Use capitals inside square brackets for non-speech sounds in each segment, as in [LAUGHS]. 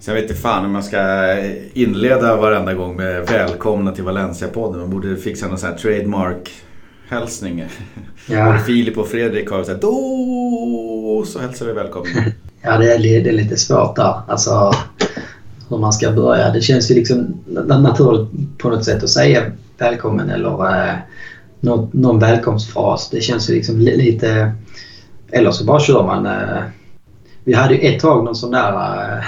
Så jag vet inte fan om man ska inleda varenda gång med välkomna till Valencia-podden. Man borde fixa någon sån här trademark hälsning. [LAUGHS] Ja. Filip och Fredrik har sagt då så hälsar vi välkomna. [LAUGHS] Ja, det är, det är lite svårt där. Alltså hur man ska börja. Det känns ju liksom naturligt på något sätt att säga välkommen eller eh, någon, någon välkomstfras. Det känns ju liksom lite... Eller så bara kör man. Eh, vi hade ju ett tag någon sån där... Eh,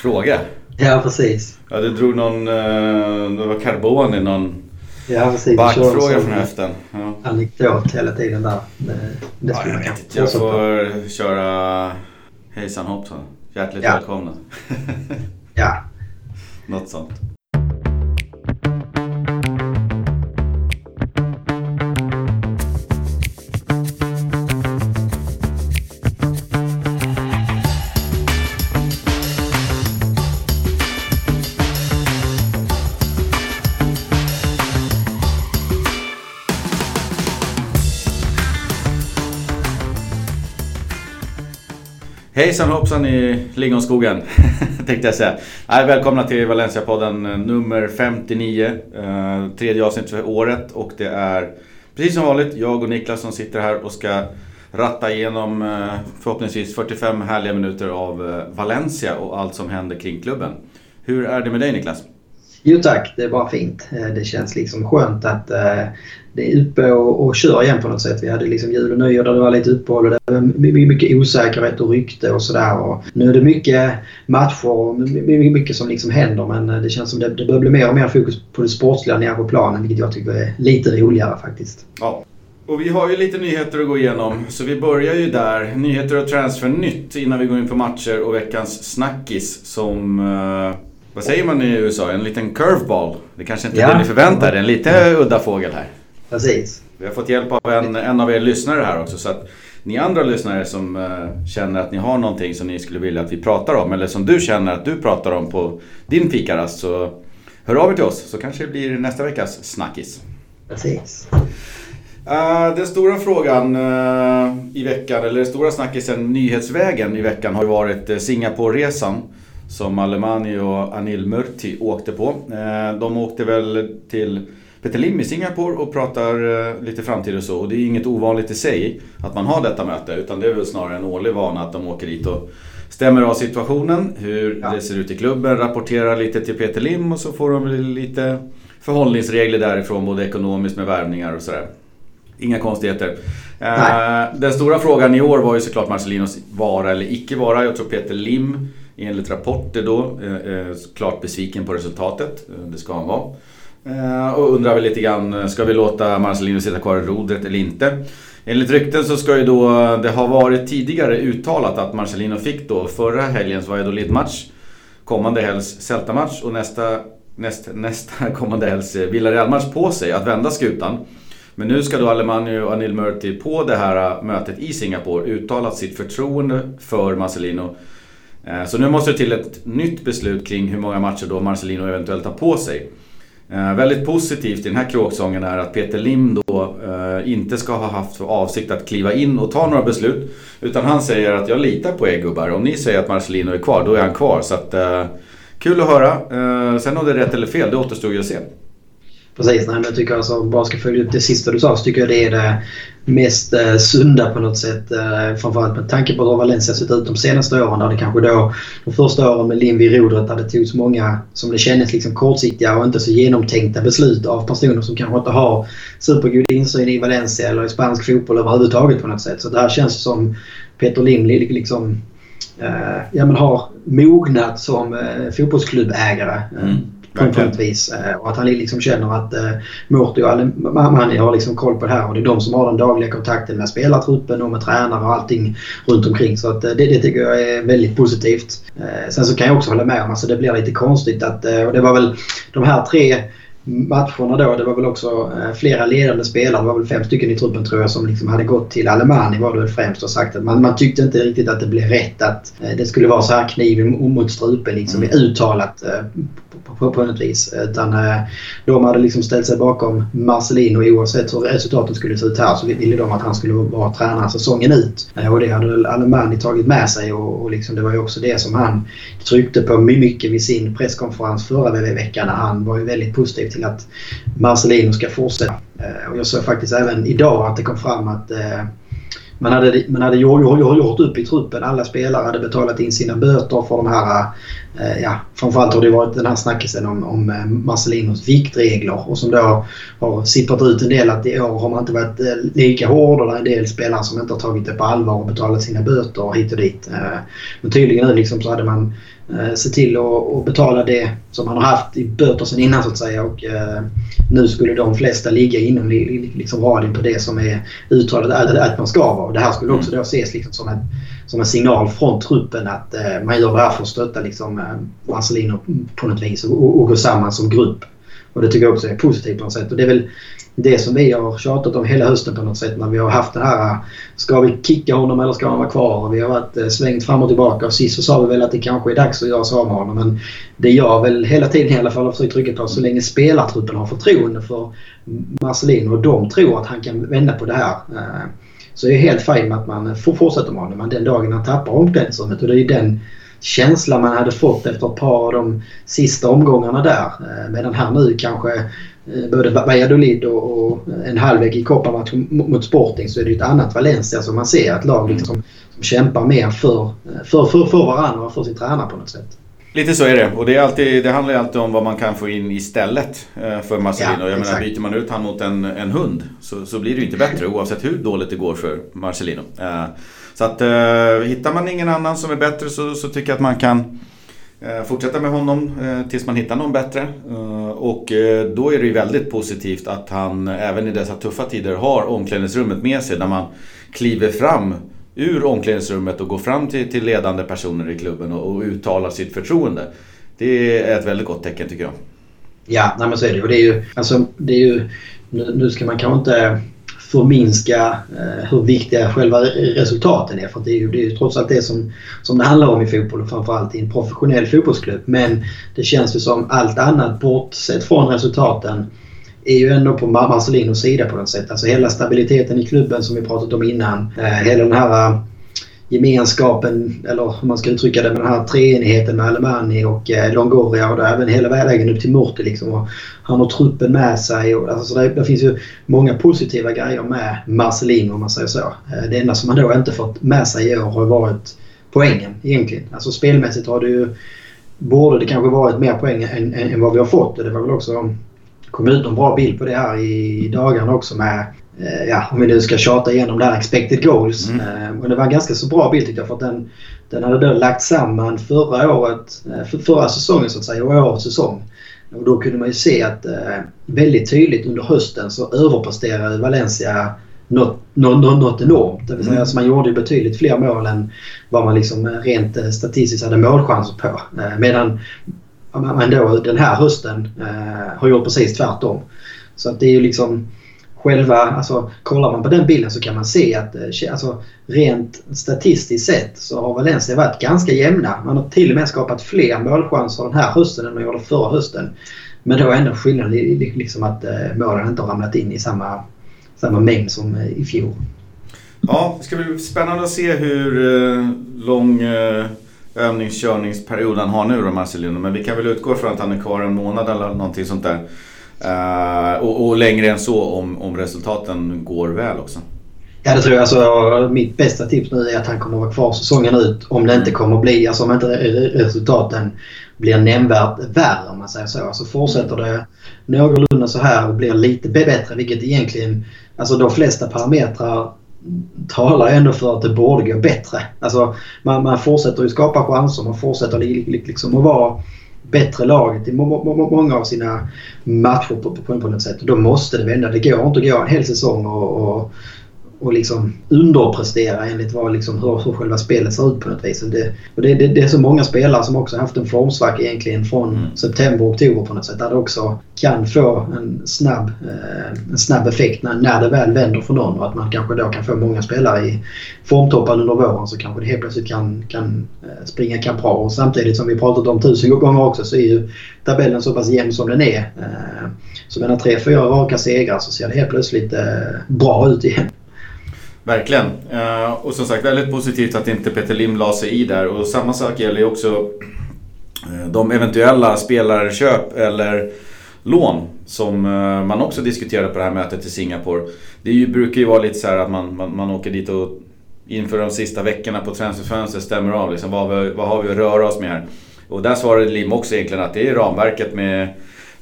Fråga? Ja, precis. Ja, du drog någon... Eh, det var karbon i någon ja, precis. backfråga från höften. Ja. Anekdot hela tiden där. Det, det ja, jag vet inte. Jag får köra hejsan hoppsan. Hjärtligt ja. välkomna. [LAUGHS] ja. Något sånt. Hejsan hoppsan i lingonskogen [LAUGHS] tänkte jag säga. Nej, välkomna till Valencia-podden eh, nummer 59. Eh, tredje avsnitt för året och det är precis som vanligt jag och Niklas som sitter här och ska ratta igenom eh, förhoppningsvis 45 härliga minuter av eh, Valencia och allt som händer kring klubben. Hur är det med dig Niklas? Jo tack, det är bara fint. Eh, det känns liksom skönt att eh, det är uppe och, och kör igen på något sätt. Vi hade liksom jul och nyår där det var lite uppehåll och det var mycket osäkerhet och rykte och sådär. Nu är det mycket matcher och mycket som liksom händer men eh, det känns som det, det börjar bli mer och mer fokus på det sportsliga nere på planen vilket jag tycker är lite roligare faktiskt. Ja. Och vi har ju lite nyheter att gå igenom, så vi börjar ju där. Nyheter och transfernytt innan vi går in på matcher och veckans snackis som vad säger man i USA? En liten curveball? Det kanske inte är ja. det ni förväntar er. En lite udda fågel här. Precis. Vi har fått hjälp av en, en av er lyssnare här också. Så att ni andra lyssnare som uh, känner att ni har någonting som ni skulle vilja att vi pratar om. Eller som du känner att du pratar om på din fikarast. Så hör av er till oss så kanske det blir nästa veckas snackis. Precis. Uh, den stora frågan uh, i veckan, eller den stora snackisen nyhetsvägen i veckan har varit uh, Singapore-resan som Alemani och Anil Murti åkte på. Eh, de åkte väl till Peter Lim i Singapore och pratar eh, lite framtid och så. Och det är inget ovanligt i sig att man har detta möte. Utan det är väl snarare en årlig vana att de åker dit och stämmer av situationen. Hur ja. det ser ut i klubben, rapporterar lite till Peter Lim och så får de väl lite förhållningsregler därifrån. Både ekonomiskt med värvningar och sådär. Inga konstigheter. Nej. Eh, den stora frågan i år var ju såklart Marcelinos vara eller icke vara. Jag tror Peter Lim enligt rapporter då eh, eh, klart besviken på resultatet. Det ska han vara. Eh, och undrar väl lite grann, eh, ska vi låta Marcelino sitta kvar i rodret eller inte? Enligt rykten så ska ju då, eh, det ha varit tidigare uttalat att Marcelino fick då förra helgens Valladolid-match, kommande helgs Celta-match och nästa, näst, [LAUGHS] nästa kommande helgs Villarreal-match på sig att vända skutan. Men nu ska då Alemanio och Anil Murti på det här mötet i Singapore uttalat sitt förtroende för Marcelino så nu måste det till ett nytt beslut kring hur många matcher då Marcelino eventuellt har på sig. Eh, väldigt positivt i den här kråksången är att Peter Lim då eh, inte ska ha haft för avsikt att kliva in och ta några beslut. Utan han säger att jag litar på er gubbar. Om ni säger att Marcelino är kvar, då är han kvar. Så att, eh, kul att höra. Eh, sen om det är rätt eller fel, det återstår ju att se. Precis, nej, men jag tycker alltså, bara ska följa upp det sista du sa, så tycker jag det är det mest eh, sunda på något sätt. Eh, framförallt med tanke på hur Valencia sett ut de senaste åren. Där det kanske då, de första åren med Lim vid rodret, där det togs många, som det kändes, liksom kortsiktiga och inte så genomtänkta beslut av personer som kanske inte har supergod insyn i Valencia eller i spansk fotboll överhuvudtaget på något sätt. Så det här känns som Peter Lim liksom, eh, ja, men har mognat som eh, fotbollsklubbägare. Mm på ett vis. Och att han liksom känner att eh, Murti och Alemani har liksom koll på det här och det är de som har den dagliga kontakten med spelartruppen och med tränare och allting runt omkring. Så att, eh, det, det tycker jag är väldigt positivt. Eh, sen så kan jag också hålla med om att alltså, det blir lite konstigt att, eh, och det var väl de här tre matcherna då. Det var väl också eh, flera ledande spelare, det var väl fem stycken i truppen tror jag, som liksom hade gått till Alemani var det väl främst och sagt att man, man tyckte inte riktigt att det blev rätt att eh, det skulle vara så här kniv mot strupen liksom mm. uttalat eh, på, på, på något vis. Utan de hade liksom ställt sig bakom Marcelino oavsett hur resultatet skulle se ut här så ville de att han skulle vara tränare säsongen ut. Och det hade väl Alemani tagit med sig och, och liksom det var ju också det som han tryckte på mycket vid sin presskonferens förra veckan när han var ju väldigt positiv till till att Marcelino ska fortsätta. Eh, och jag såg faktiskt även idag att det kom fram att eh, man hade, man hade gjort, gjort, upp i truppen. Alla spelare hade betalat in sina böter för de här... Eh, ja, framförallt har det varit den här snackisen om, om Marcelinos viktregler och som då har sipprat ut en del att i år har man inte varit lika hård och det är en del spelare som inte har tagit det på allvar och betalat sina böter hit och dit. Men tydligen nu liksom så hade man Eh, se till att betala det som han har haft i böter sen innan så att säga. Och, eh, nu skulle de flesta ligga inom liksom, radien på det som är uttalat att, man ska vara. Det här skulle också då ses liksom, som, en, som en signal från truppen att eh, man gör det här för att stötta liksom, Marcelino på något vis och, och, och gå samman som grupp. Och det tycker jag också är positivt på något sätt. Och det är väl det som vi har tjatat om hela hösten på något sätt när vi har haft det här. Ska vi kicka honom eller ska han vara kvar? Vi har varit eh, svängt fram och tillbaka. Och sist så sa vi väl att det kanske är dags att göra sig av med honom. Men det jag väl hela tiden i alla fall har försökt trycka på så länge spelartruppen har förtroende för Marcelino och de tror att han kan vända på det här. Eh, så är jag helt fine med att man får fortsätta med honom. Men den dagen han tappar omklädningsrummet och det är ju den känsla man hade fått efter ett par av de sista omgångarna där. Eh, medan här nu kanske både Valladolid och, och en halvlek i kopparmatch mot Sporting så är det ett annat Valencia som man ser. Ett lag liksom som, kämpar mer för, för, för, för varandra och för sin tränare på något sätt. Lite så är det. Och det, är alltid, det handlar ju alltid om vad man kan få in istället eh, för Marcelino. Ja, jag menar, byter man ut han mot en, en hund så, så blir det ju inte bättre oavsett hur dåligt det går för Marcelino. Så att eh, hittar man ingen annan som är bättre så, så tycker jag att man kan eh, Eh, fortsätta med honom eh, tills man hittar någon bättre. Eh, och då är det ju väldigt positivt att han även i dessa tuffa tider har omklädningsrummet med sig när man kliver fram ur omklädningsrummet och går fram till, till ledande personer i klubben och, och uttalar sitt förtroende. Det är ett väldigt gott tecken tycker jag. Ja, nej men så är det. Och det är ju, alltså, det är ju nu, nu ska man kanske inte förminska eh, hur viktiga själva resultaten är. För det är ju, det är ju trots allt det som, som det handlar om i fotboll och framförallt i en professionell fotbollsklubb. Men det känns ju som allt annat bortsett från resultaten är ju ändå på Marcelinos sida på något sätt. Alltså hela stabiliteten i klubben som vi pratat om innan. Eh, hela den här gemenskapen, eller hur man ska uttrycka det, med den här treenigheten med Alemani och eh, Longoria och då även hela vägen upp till Murti. Liksom, han har truppen med sig. Och, alltså, det, det, finns ju många positiva grejer med Marcelino om man säger så. Eh, det enda som han då inte fått med sig i år har varit poängen egentligen. Alltså spelmässigt har det ju, borde det kanske varit mer poäng än, än, än vad vi har fått. Och det var väl också kom ut en bra bild på det här i dagarna också med ja, om vi nu ska tjata igenom det här expected goals. Mm. Eh, och det var en ganska så bra bild tycker jag för att den, den hade då lagt samman förra året, eh, för, förra säsongen så att säga och årets säsong. Och då kunde man ju se att väldigt tydligt under hösten så överpresterade Valencia något, något, något enormt. Det vill säga, mm. alltså man gjorde ju betydligt fler mål än vad man liksom rent statistiskt hade målchanser på. Medan man då den här hösten har gjort precis tvärtom. Så att det är ju liksom själva, alltså kollar man på den bilden så kan man se att eh, alltså, rent statistiskt sett så har Valencia varit ganska jämna. Man har till och med skapat fler målchanser den här hösten än man gjorde förra hösten. Men då är ändå skillnaden liksom att eh, målen inte har ramlat in i samma, samma mängd som eh, i fjol. Ja, det ska bli spännande att se hur lång övningskörningsperiod han har nu då Marcelino. Men vi kan väl utgå från att han är kvar en månad eller någonting sånt där. Uh, och, och, längre än så om, om resultaten går väl också. Ja det tror jag. Alltså, mitt bästa tips nu är att han kommer att vara kvar säsongen ut. Om det inte kommer att bli, alltså om inte resultaten blir nämnvärt värre om man säger så. Alltså fortsätter det någorlunda så här och blir lite bättre, vilket egentligen, alltså de flesta parametrar talar ändå för att det borde gå bättre. Alltså man, man fortsätter ju skapa chanser, man fortsätter liksom att vara bättre laget i många av sina matcher på, på, på något sätt. Då måste det vända. Det går inte att gå en hel säsong och, och, och liksom underprestera enligt vad, liksom, hur, hur själva spelet ser ut på något vis. Det, och det, det, det är så många spelare som också haft en formsvacka egentligen från mm. september, oktober på något sätt. Där det också kan få en snabb, eh, en snabb effekt när, när det väl vänder för någon och att man kanske då kan få många spelare i formtoppen under våren så kanske det helt plötsligt kan, kan eh, springa kan bra. Och samtidigt som vi pratat om tusen gånger också så är ju tabellen så pass jämn som den är. Eh, så med tre, fyra raka segrar så ser det helt plötsligt eh, bra ut igen. Verkligen. Uh, och som sagt väldigt positivt att inte Peter Lim la sig i där. Och samma sak gäller ju också uh, de eventuella spelarköp eller lån som uh, man också diskuterade på det här mötet i Singapore. Det ju, brukar ju vara lite så att man, man, man åker dit och inför de sista veckorna på transferfönstret stämmer av liksom, vad, vi, vad har vi att röra oss med här. Och där svarade Lim också egentligen att det är ramverket med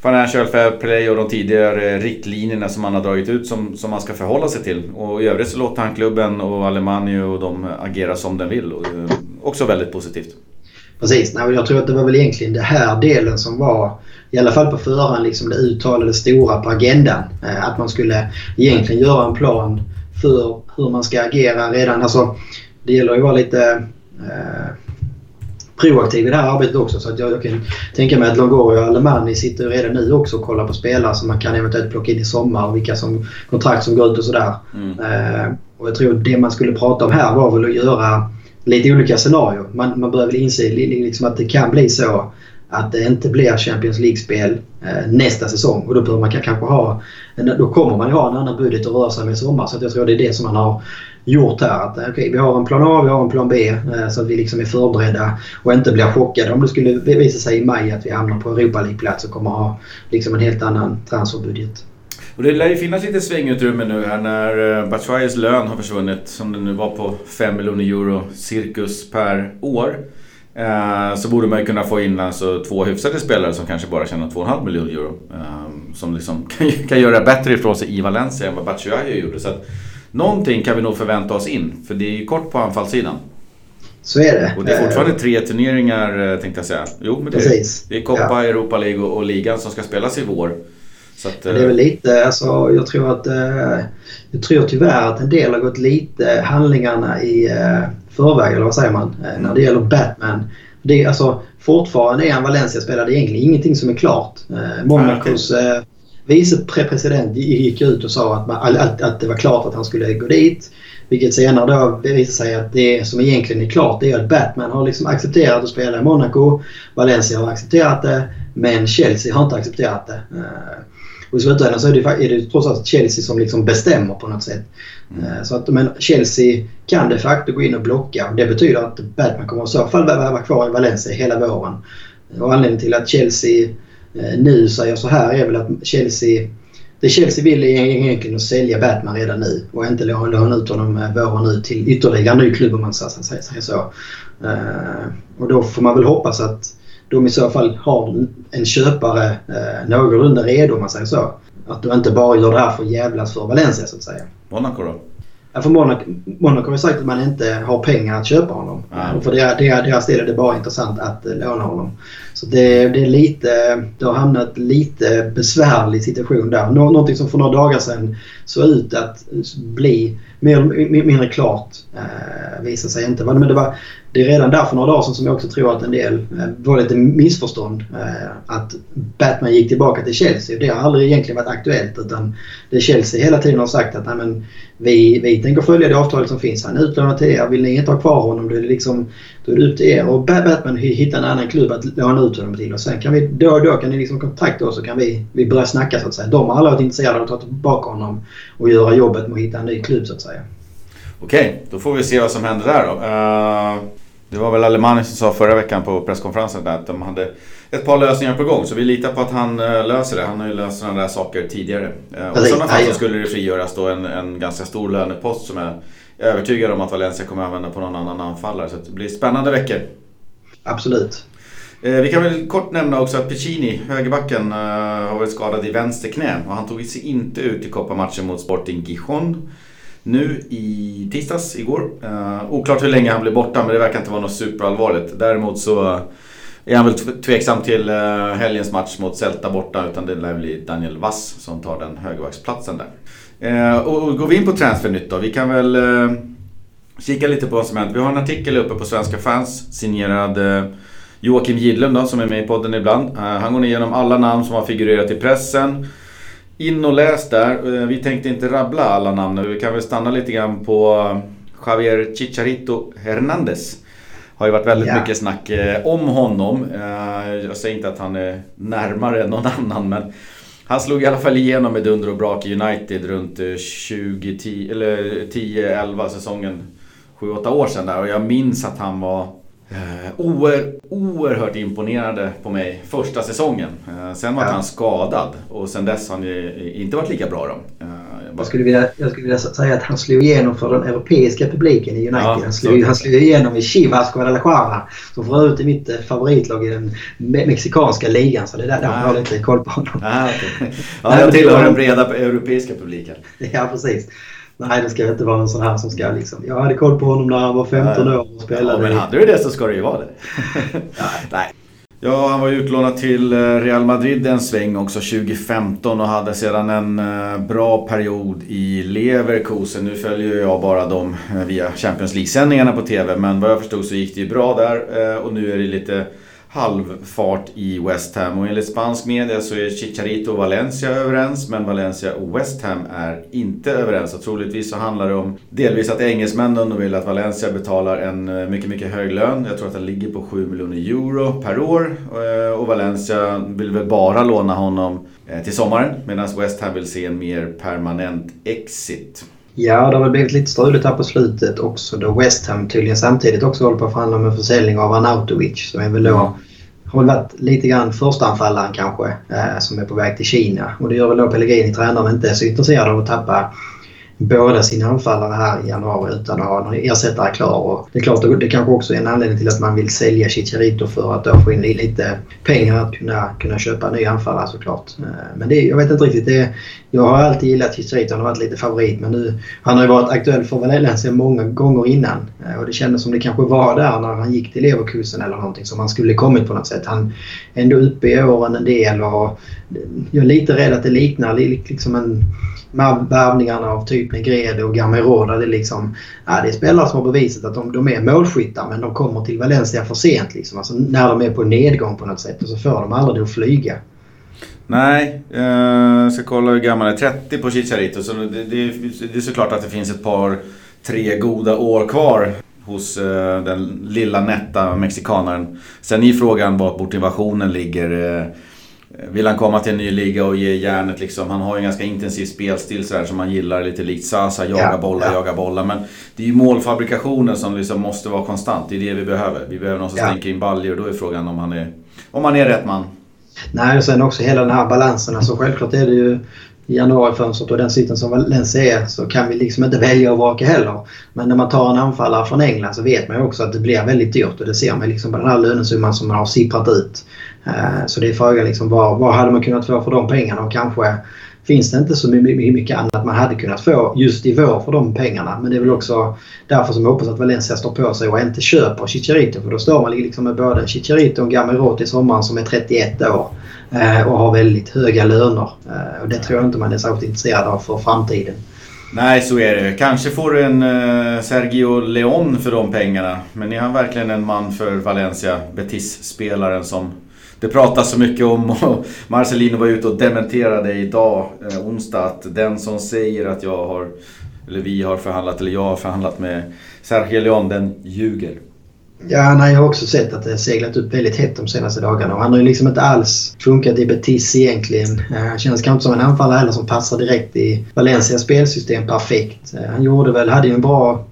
Financial Fair Play och de tidigare riktlinjerna som man har dragit ut som, som man ska förhålla sig till. Och i övrigt så låter han klubben och Alemani och de agera som den vill. Och, eh, också väldigt positivt. Precis, Nej, jag tror att det var väl egentligen den här delen som var i alla fall på förhand liksom det uttalade stora på agendan. Eh, att man skulle egentligen göra en plan för hur man ska agera redan. Alltså, det gäller ju att vara lite eh, proaktiv i det här arbetet också. Så att jag, jag kan tänka mig att Longoria och Alemani sitter redan nu också och kollar på spelare som man kan eventuellt plocka in i sommar och vilka som, kontrakt som går ut och sådär. Mm. Eh, och jag tror det man skulle prata om här var väl att göra lite olika scenarier. Man, man börjar väl inse liksom att det kan bli så att det inte blir Champions League-spel eh, nästa säsong. Och då, bör man kanske ha, då kommer man ju ha en annan budget att röra sig med i sommar. Så jag tror det är det som man har gjort här. Att okay, vi har en plan A, vi har en plan B eh, så att vi liksom är förberedda och inte blir chockade om det skulle visa sig i maj att vi hamnar på Europa League-plats och kommer ha liksom en helt annan transferbudget. Och det lär ju finnas lite svängutrymme nu här när eh, Batshuayes lön har försvunnit som den nu var på 5 miljoner euro cirkus per år. Eh, så borde man ju kunna få in alltså två hyfsade spelare som kanske bara tjänar 2,5 miljoner euro. Ehm, som liksom kan, [LAUGHS] kan göra bättre ifrån sig i Valencia än vad Batshuayi gjorde. Så att, Någonting kan vi nog förvänta oss in, för det är ju kort på anfallssidan. Så är det. Och det är fortfarande tre turneringar eh, tänkte jag säga. Jo, men det, Precis. det är Copa, ja. Europa League och, och ligan som ska spelas i vår. Att, det är väl eh, lite, alltså jag tror att... Eh, jag tror tyvärr att en del har gått lite handlingarna i förväg, eller vad säger man? När det gäller Batman. Det är alltså fortfarande är han Valencia-spelare. Det är egentligen ingenting som är klart. Monacos vicepresident gick ut och sa att, man, att, att, det var klart att han skulle gå dit. Vilket senare då visade sig att det som egentligen är klart det är att Batman har liksom accepterat att spela i Monaco. Valencia har accepterat det. Men Chelsea har inte accepterat det. Eh, och i slutändan så är det, är det trots allt Chelsea som liksom bestämmer på något sätt. Mm. Eh, så att, men Chelsea kan de facto gå in och blocka. Det betyder att Batman kommer i så fall vara kvar i Valencia hela våren. Och anledningen till att Chelsea Eh, nu säger så här är väl att Chelsea det Chelsea vill är egentligen att sälja Batman redan nu och inte låna ut honom eh, våren ut till ytterligare en ny klubb om man säger så. Eh, och då får man väl hoppas att de i så fall har en köpare någorlunda redo om man säger så. Att de inte bara gör det här för att jävlas för Valencia så att säga. Monaco då? För Monaco, Monaco har sagt att man inte har pengar att köpa honom. Mm. Och för deras del är det bara intressant att låna honom. Så det, det, är lite, det har hamnat lite besvärlig situation där. Nå, någonting som för några dagar sedan såg ut att bli mer eller mindre klart eh, visade sig inte. Men det, var, det är redan där för några dagar sedan som jag också tror att en del eh, var lite missförstånd. Eh, att Batman gick tillbaka till Chelsea. Det har aldrig egentligen varit aktuellt utan det Chelsea hela tiden har sagt att nej, men, vi, vi tänker följa det avtalet som finns. Han är utlånad till er. Vill ni inte ha kvar honom då är det, liksom, då är det upp till er. Och Batman hittar en annan klubb att låna ut honom till. Och sen kan vi, då och då kan ni liksom kontakta oss så kan vi, vi börja snacka så att säga. De har alla varit intresserade av att ta tillbaka honom och göra jobbet med att hitta en ny klubb så att säga. Okej, då får vi se vad som händer där då. Uh, det var väl Alemani som sa förra veckan på presskonferensen att de hade ett par lösningar på gång. Så vi litar på att han uh, löser det. Han har ju löst sådana där saker tidigare. Uh, och i sådana fall så skulle det frigöras då en, en ganska stor lönepost som jag är övertygad om att Valencia kommer att använda på någon annan anfallare. Så det blir spännande veckor. Absolut. Vi kan väl kort nämna också att Piccini, högerbacken, har varit skadad i vänster knä. Och han tog sig inte ut i kopparmatchen mot Sporting Gijon nu i tisdags, igår. Uh, oklart hur länge han blir borta men det verkar inte vara något superallvarligt. Däremot så är han väl tveksam till uh, helgens match mot Celta borta utan det lär bli Daniel Vass som tar den högerbacksplatsen där. Eh, och, går vi in på Transfernytt då? Vi kan väl eh, kika lite på vad som hänt. Vi har en artikel uppe på Svenska fans signerad eh, Joakim Gidlund då, som är med i podden ibland. Eh, han går igenom alla namn som har figurerat i pressen. In och läs där. Eh, vi tänkte inte rabbla alla namn Vi kan väl stanna lite grann på Javier Chicharito Hernandez. Har ju varit väldigt yeah. mycket snack om honom. Jag säger inte att han är närmare än någon [LAUGHS] annan men han slog i alla fall igenom med dunder och brak i United runt 2010 eller 10-11 säsongen. 7-8 år sedan där och jag minns att han var Eh, oer, oerhört imponerande på mig första säsongen. Eh, sen var ja. han skadad och sen dess har han inte varit lika bra då. Eh, jag, skulle vilja, jag skulle vilja säga att han slog igenom för den europeiska publiken i United. Ja, han, slog, han slog igenom i Chivas Guadalajara som för övrigt är mitt eh, favoritlag i den mexikanska ligan. Så det är där jag har lite koll på honom. Ah, okay. [LAUGHS] ja, jag tillhör den breda europeiska publiken. [LAUGHS] Ja, precis. Nej, det ska inte vara en sån här som ska liksom... Jag hade koll på honom när han var 15 Nej. år och spelade. Ja, men hade du det så ska det ju vara det. [LAUGHS] Nej. Ja, han var utlånad till eh, Real Madrid en sväng också 2015 och hade sedan en eh, bra period i Leverkusen. Nu följer jag bara dem eh, via Champions League-sändningarna på TV men vad jag förstod så gick det ju bra där och nu är det lite halvfart i West Ham. Och enligt spansk media så är Chicharito och Valencia överens men Valencia och West Ham är inte överens. Och troligtvis så handlar det om delvis att engelsmännen vill att Valencia betalar en eh, mycket, mycket hög lön. Jag tror att den ligger på 7 miljoner euro per år. Eh, och Valencia vill väl bara låna honom eh, till sommaren medan West Ham vill se en mer permanent exit. Ja, det har väl blivit lite struligt här på slutet också då West Ham tydligen samtidigt också håller på att förhandla med försäljning av Arnautovic som är väl då mm. har väl varit lite grann förstaanfallaren kanske eh, som är på väg till Kina. Och det gör väl då Pellegrini, tränaren, inte är så intresserad av att tappa båda sina anfallare här i januari utan att ha någon ersättare klar. Och det är klart, det kanske också är en anledning till att man vill sälja Chicharito för att då få in lite pengar att kunna, kunna köpa nya anfallare såklart. Eh, men det, jag vet inte riktigt. Det, jag har alltid gillat Chicharito, han har varit lite favorit men nu, han har ju varit aktuell för Valencia många gånger innan. Eh, och det kändes som det kanske var där när han gick till Leverkusen eller någonting som han skulle kommit på något sätt. Han är ändå uppe i åren en del och jag är lite rädd att det liknar liksom en värvningarna av typ Negredo och Gameroda. det är liksom... Ja, det är spelare som har bevisat att de, de är målskyttar men de kommer till Valencia för sent. Liksom. Alltså när de är på nedgång på något sätt och så får de aldrig det att flyga. Nej, jag ska kolla hur gammal är 30 på Chicharito. Så det, det, det är såklart att det finns ett par, tre goda år kvar hos eh, den lilla nätta mexikanaren. Sen är frågan var motivationen ligger. Eh, Eh, vill han komma till en ny liga och ge järnet liksom. Han har ju en ganska intensiv spelstil sådär som man gillar. Lite likt Sasa, jaga ja, bollar, ja. jaga bollar. Men det är ju målfabrikationen som liksom måste vara konstant. Det är det vi behöver. Vi behöver någon som ja. in baljor. Då är frågan om han är, om han är rätt man. Nej, och sen också hela den här balansen. Alltså självklart är det ju i januarifönstret och den sitten som Valencia är så kan vi liksom inte välja och vraka heller. Men när man tar en anfallare från England så vet man ju också att det blir väldigt dyrt och det ser man liksom på den här lönesumman som man har sipprat ut. Eh, så det är frågan liksom vad, vad hade man kunnat få för de pengarna och kanske finns det inte så mycket annat man hade kunnat få just i vår för de pengarna. Men det är väl också därför som jag hoppas att Valencia står på sig och inte köper Chicharito. För då står man liksom med både Chicharito och Gamero i sommaren som är 31 år eh, och har väldigt höga löner. Eh, och det tror jag inte man är särskilt intresserad av för framtiden. Nej, så är det. Kanske får du en Sergio Leon för de pengarna. Men är han verkligen en man för Valencia? Betis-spelaren som det pratas så mycket om [LAUGHS] och Marcelino var ute och dementerade idag, eh, onsdag, att den som säger att jag har, eller vi har förhandlat, eller jag har förhandlat med Sergio Leon, den ljuger. Ja, nej, jag har också sett att det har seglat upp väldigt hett de senaste dagarna. Och han har ju liksom inte alls funkat i Betis egentligen. Eh, han känns kanske inte som en anfallare heller som passar direkt i Valencias spelsystem perfekt. Eh, han gjorde väl, hade ju en bra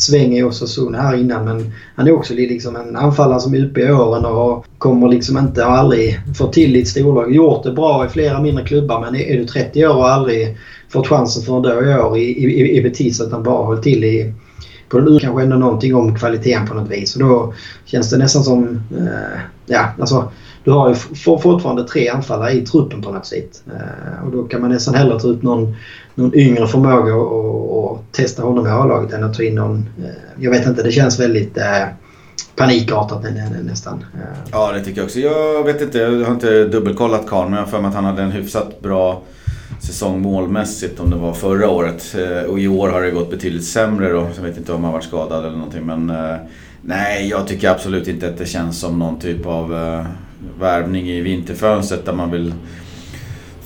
sväng i Osasuna här innan. Men han är också liksom en anfallare som är uppe i åren och kommer liksom inte, har aldrig fått till i ett storlag. Gjort det bra i flera mindre klubbar men är du 30 år och aldrig fått chansen för då i år i, i, i Betis utan bara hållit till i på den kanske ändå någonting om kvaliteten på något vis. Och då känns det nästan som... Eh, ja, alltså du har ju fortfarande tre anfallare i truppen på något sätt. Eh, och då kan man nästan hellre ta ut någon, någon yngre förmåga och, och testa honom i A-laget än att ta in någon... Eh, jag vet inte, det känns väldigt eh, panikartat nästan. Eh. Ja, det tycker jag också. Jag vet inte, jag har inte dubbelkollat Karl men jag har för mig att han hade en hyfsat bra säsong målmässigt om det var förra året. Eh, och i år har det gått betydligt sämre då. Jag vet inte om han varit skadad eller någonting men eh, nej, jag tycker absolut inte att det känns som någon typ av eh, värvning i vinterfönstret där man vill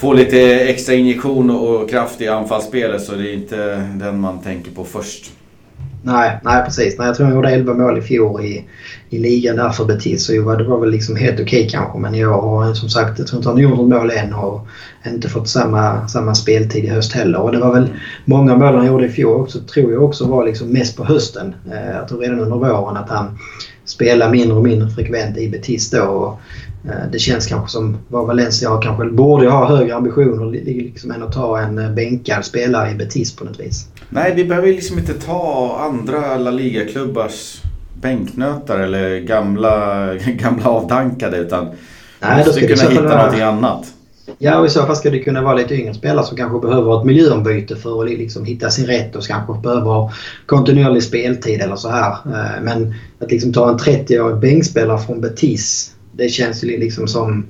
få lite extra injektion och kraft i anfallsspelet så det är inte den man tänker på först. Nej, nej precis. Nej, jag tror han gjorde 11 mål i fjol i, i ligan där för Betis. Så det var väl liksom helt okej okay kanske. Men i år har som sagt, jag tror inte han har gjort något mål än och inte fått samma, samma speltid i höst heller. Och det var väl många mål han gjorde i fjol också, tror jag också var liksom mest på hösten. Eh, jag tror redan under våren att han spelade mindre och mindre frekvent i Betis då. Och det känns kanske som vad Valencia har kanske borde ha högre ambitioner liksom än att ta en eh, bänkad spelare i Betis på något vis. Nej, vi behöver liksom inte ta andra La Liga-klubbars bänknötar eller gamla, [LAUGHS] gamla avdankade utan Nej, måste kunna hitta vara... någonting annat. Ja, och i så fall ska det kunna vara lite yngre spelare som kanske behöver ett miljöombyte för att liksom hitta sin rätt och kanske behöver kontinuerlig speltid eller så här. Eh, men att liksom ta en 30-årig bänkspelare från Betis det känns ju liksom som...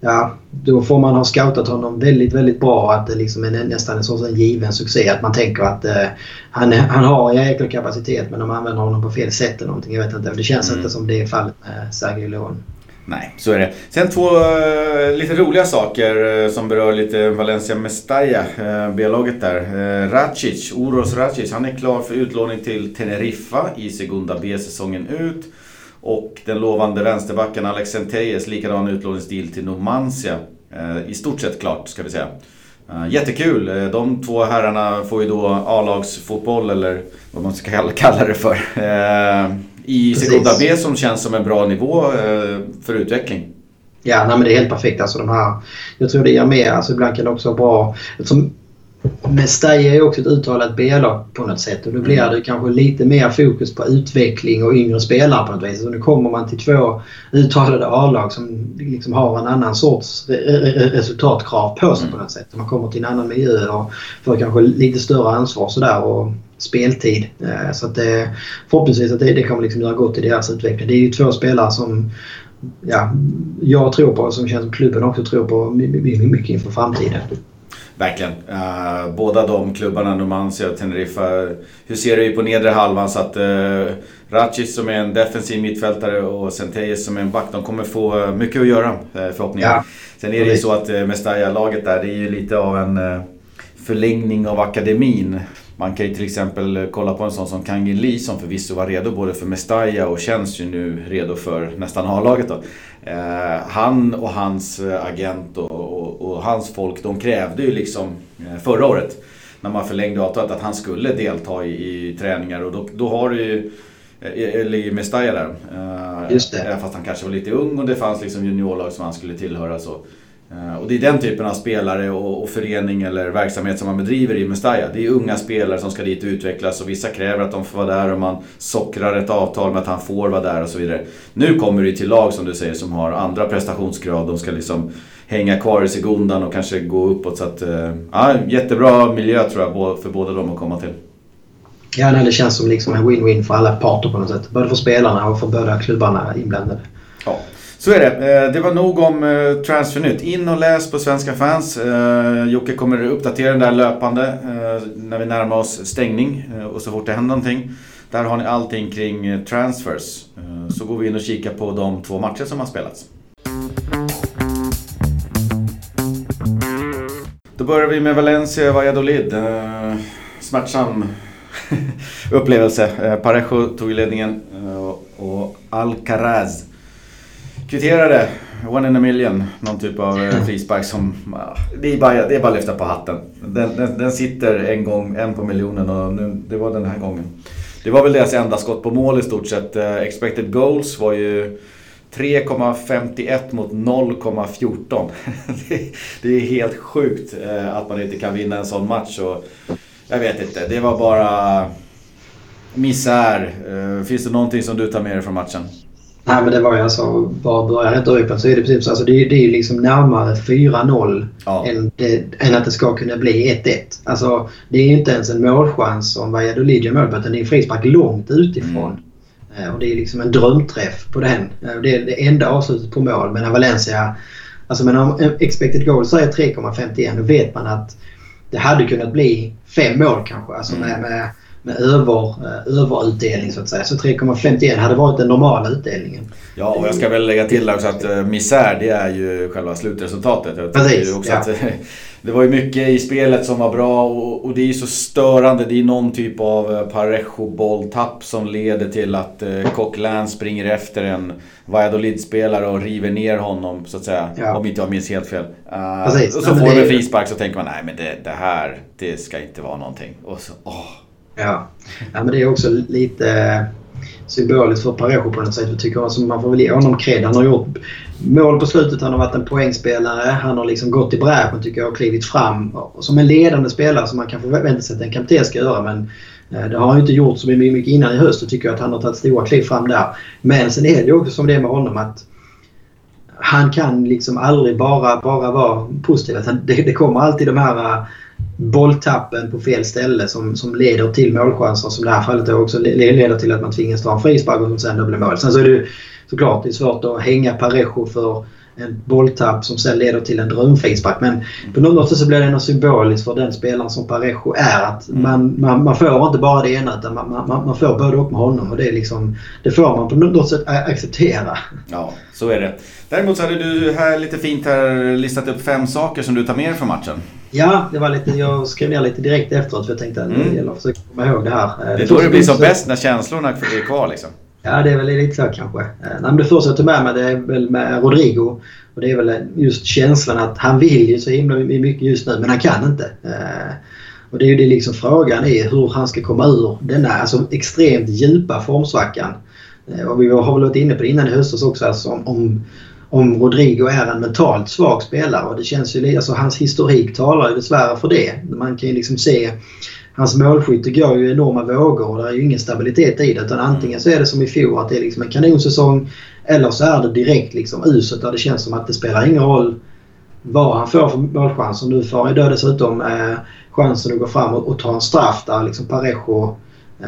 Ja, då får man ha scoutat honom väldigt, väldigt bra. Att det liksom är nästan en en given succé. Att man tänker att eh, han, han har jäkla kapacitet men de använder honom på fel sätt eller någonting. Jag vet inte. Det känns mm. inte som det är fallet med Sergio Leon. Nej, så är det. Sen två uh, lite roliga saker uh, som berör lite Valencia Mestalla, uh, B-laget där. Uh, Racic, Oros Racic, han är klar för utlåning till Teneriffa i Segunda B-säsongen ut. Och den lovande vänsterbacken Alex Centeyes, likadan utlåningsdeal till Numancia. Eh, I stort sett klart, ska vi säga. Eh, jättekul! Eh, de två herrarna får ju då A-lagsfotboll, eller vad man ska kalla det för. I Segunda B som känns som en bra nivå för utveckling. Ja, nej, men det är helt perfekt. Alltså, de här, jag tror det ger mer. Alltså, ibland kan det också vara bra. Som Mestalla är också ett uttalat B-lag på något sätt och då blir mm. det kanske lite mer fokus på utveckling och yngre spelare på något vis. Så nu kommer man till två uttalade A-lag som liksom har en annan sorts resultatkrav på sig på något sätt. Man kommer till en annan miljö och får kanske lite större ansvar sådär och speltid. Eh, så att det, förhoppningsvis att det, det kommer liksom göra gott i deras utveckling. Det är ju två spelare som ja, jag tror på och som känns som klubben också tror på mycket inför framtiden. Verkligen. Uh, båda de klubbarna, Numancia och Teneriffa, huserar ju på nedre halvan så att uh, Racic som är en defensiv mittfältare och Centeyes som är en back, de kommer få uh, mycket att göra uh, förhoppningsvis. Ja. Sen är det ju så att uh, Mestalla-laget där, det är ju lite av en förlängning av akademin. Man kan ju till exempel kolla på en sån som Kangin Lee som förvisso var redo både för Mestalla och känns ju nu redo för nästan A-laget då. Eh, han och hans eh, agent och, och, och, hans folk de krävde ju liksom eh, förra året när man förlängde avtalet att han skulle delta i, i träningar och då, då har du ju eh, eller i Mestalla där. Just det. Fast han kanske var lite ung och det fanns liksom juniorlag som han skulle tillhöra. Så. Eh, och det är den typen av spelare och, och förening eller verksamhet som man bedriver i Mestalla. Det är unga spelare som ska dit och utvecklas och vissa kräver att de får vara där och man sockrar ett avtal med att han får vara där och så vidare. Nu kommer det till lag som du säger som har andra prestationskrav. De ska liksom hänga kvar i segundan och kanske gå uppåt. Så att, eh, ja, jättebra miljö tror jag för båda dem att komma till. Ja, det känns som liksom en win-win för alla parter på något sätt. Både för spelarna och för båda klubbarna inblandade. Ja. Så är det. Eh, det var nog om eh, Transfernytt. In och läs på Svenska fans. Eh, Jocke kommer uppdatera den där löpande när vi närmar oss stängning och så fort det händer någonting. Där har ni allting kring transfers. Så går vi in och kikar på de två matcher som har spelats. Då börjar vi med Valencia Valladolid. Smärtsam [LAUGHS] upplevelse. Parejo tog ledningen och Alcaraz kvitterade. One in a million. Någon typ av eh, [CLEARS THROAT] frispark som... Det är bara, det är bara att lyfta på hatten. Den, den, den, sitter en gång, en på miljonen och nu, det var den här gången. Det var väl deras enda skott på mål i stort sett. Uh, expected goals var ju 3,51 mot 0,14. [LAUGHS] det, är helt sjukt uh, att man inte kan vinna en sån match. Och, jag vet inte, det var bara misär. Finns det någonting som du tar med dig från matchen? Nej men det var ju alltså, bara början rätt drygt så är det precis alltså det, är, det är liksom närmare 4-0 ja. än, än att det ska kunna bli 1-1. Alltså det är inte ens en målchans som Valladolid gör mål på utan det är en frispark långt utifrån. Mm. Och det är liksom en drömträff på den. Det är det enda avslutet på mål medan Valencia Alltså men om expected goal säger 3,51 då vet man att det hade kunnat bli fem mål kanske. Alltså med, med, med över, eh, överutdelning så att säga. Så 3,51 hade varit den normala utdelningen. Ja, och jag ska väl lägga till också att uh, misär det är ju själva slutresultatet. Jag Precis, också ja. att, [LAUGHS] det var ju mycket i spelet som var bra och, och det är ju så störande. Det är någon typ av uh, Parejo-bolltapp som leder till att Coquelin springer efter en Valladolid-spelare och river ner honom så att säga. Ja. Om inte jag minns helt fel. Precis. och så får de en frispark så tänker man nej men det, det här, det ska inte vara någonting. Och så, åh. Ja. ja, men det är också lite eh, symboliskt för Parejo på något sätt. Jag tycker alltså man får väl ge honom cred. Han har gjort mål på slutet. Han har varit en poängspelare. Han har liksom gått i bräschen tycker jag och klivit fram. Och som en ledande spelare som man kan förvänta sig att en kapten ska göra. Men eh, det har han inte gjort så mycket innan i höst. då tycker jag att han har tagit stora kliv fram där. Men sen är det också som det är med honom att han kan liksom aldrig bara, bara vara positiv. Alltså, det, det kommer alltid de här eh, bolltappen på fel ställe som, som leder till målchanser. Som i det här fallet också le- leder till att man tvingas ta en frispark och som sen då blir mål. Sen så är det ju såklart det är svårt att hänga Parejo för en bolltapp som sen leder till en drömfrispark. Men på något sätt så blir det ändå symboliskt för den spelaren som Parejo är. Att man, man, man får inte bara det ena utan man, man, man får både och med honom. Och det, är liksom, det får man på något sätt acceptera. Ja, så är det. Däremot så hade du här lite fint här listat upp fem saker som du tar med dig från matchen. Ja, det var lite, jag skrev ner lite direkt efteråt för jag tänkte att Mm. det gäller att försöka komma ihåg det här. Eh, Det är då det blir som så- bäst när känslorna är kvar liksom. Ja, det är väl lite så kanske. Eh, nej, men det första jag tog med mig det är väl med Rodrigo. Och det är väl just känslan att han vill ju så himla mycket just nu men han kan inte. Eh, och det är ju det liksom frågan är hur han ska komma ur denna alltså, extremt djupa formsvackan. Och vi har väl varit inne på det innan i höstas också. Alltså, om, om, om Rodrigo är en mentalt svag spelare och det känns ju alltså hans historik talar ju dessvärre för det. Man kan ju liksom se Hans målskytte går ju enorma vågor och det är ju ingen stabilitet i det. Utan antingen så är det som i fjol att det är liksom en kanonsäsong eller så är det direkt liksom uselt där det känns som att det spelar ingen roll vad han får för målchanser. Nu får han ju dessutom eh, chansen att gå fram och, och ta en straff där liksom Parejo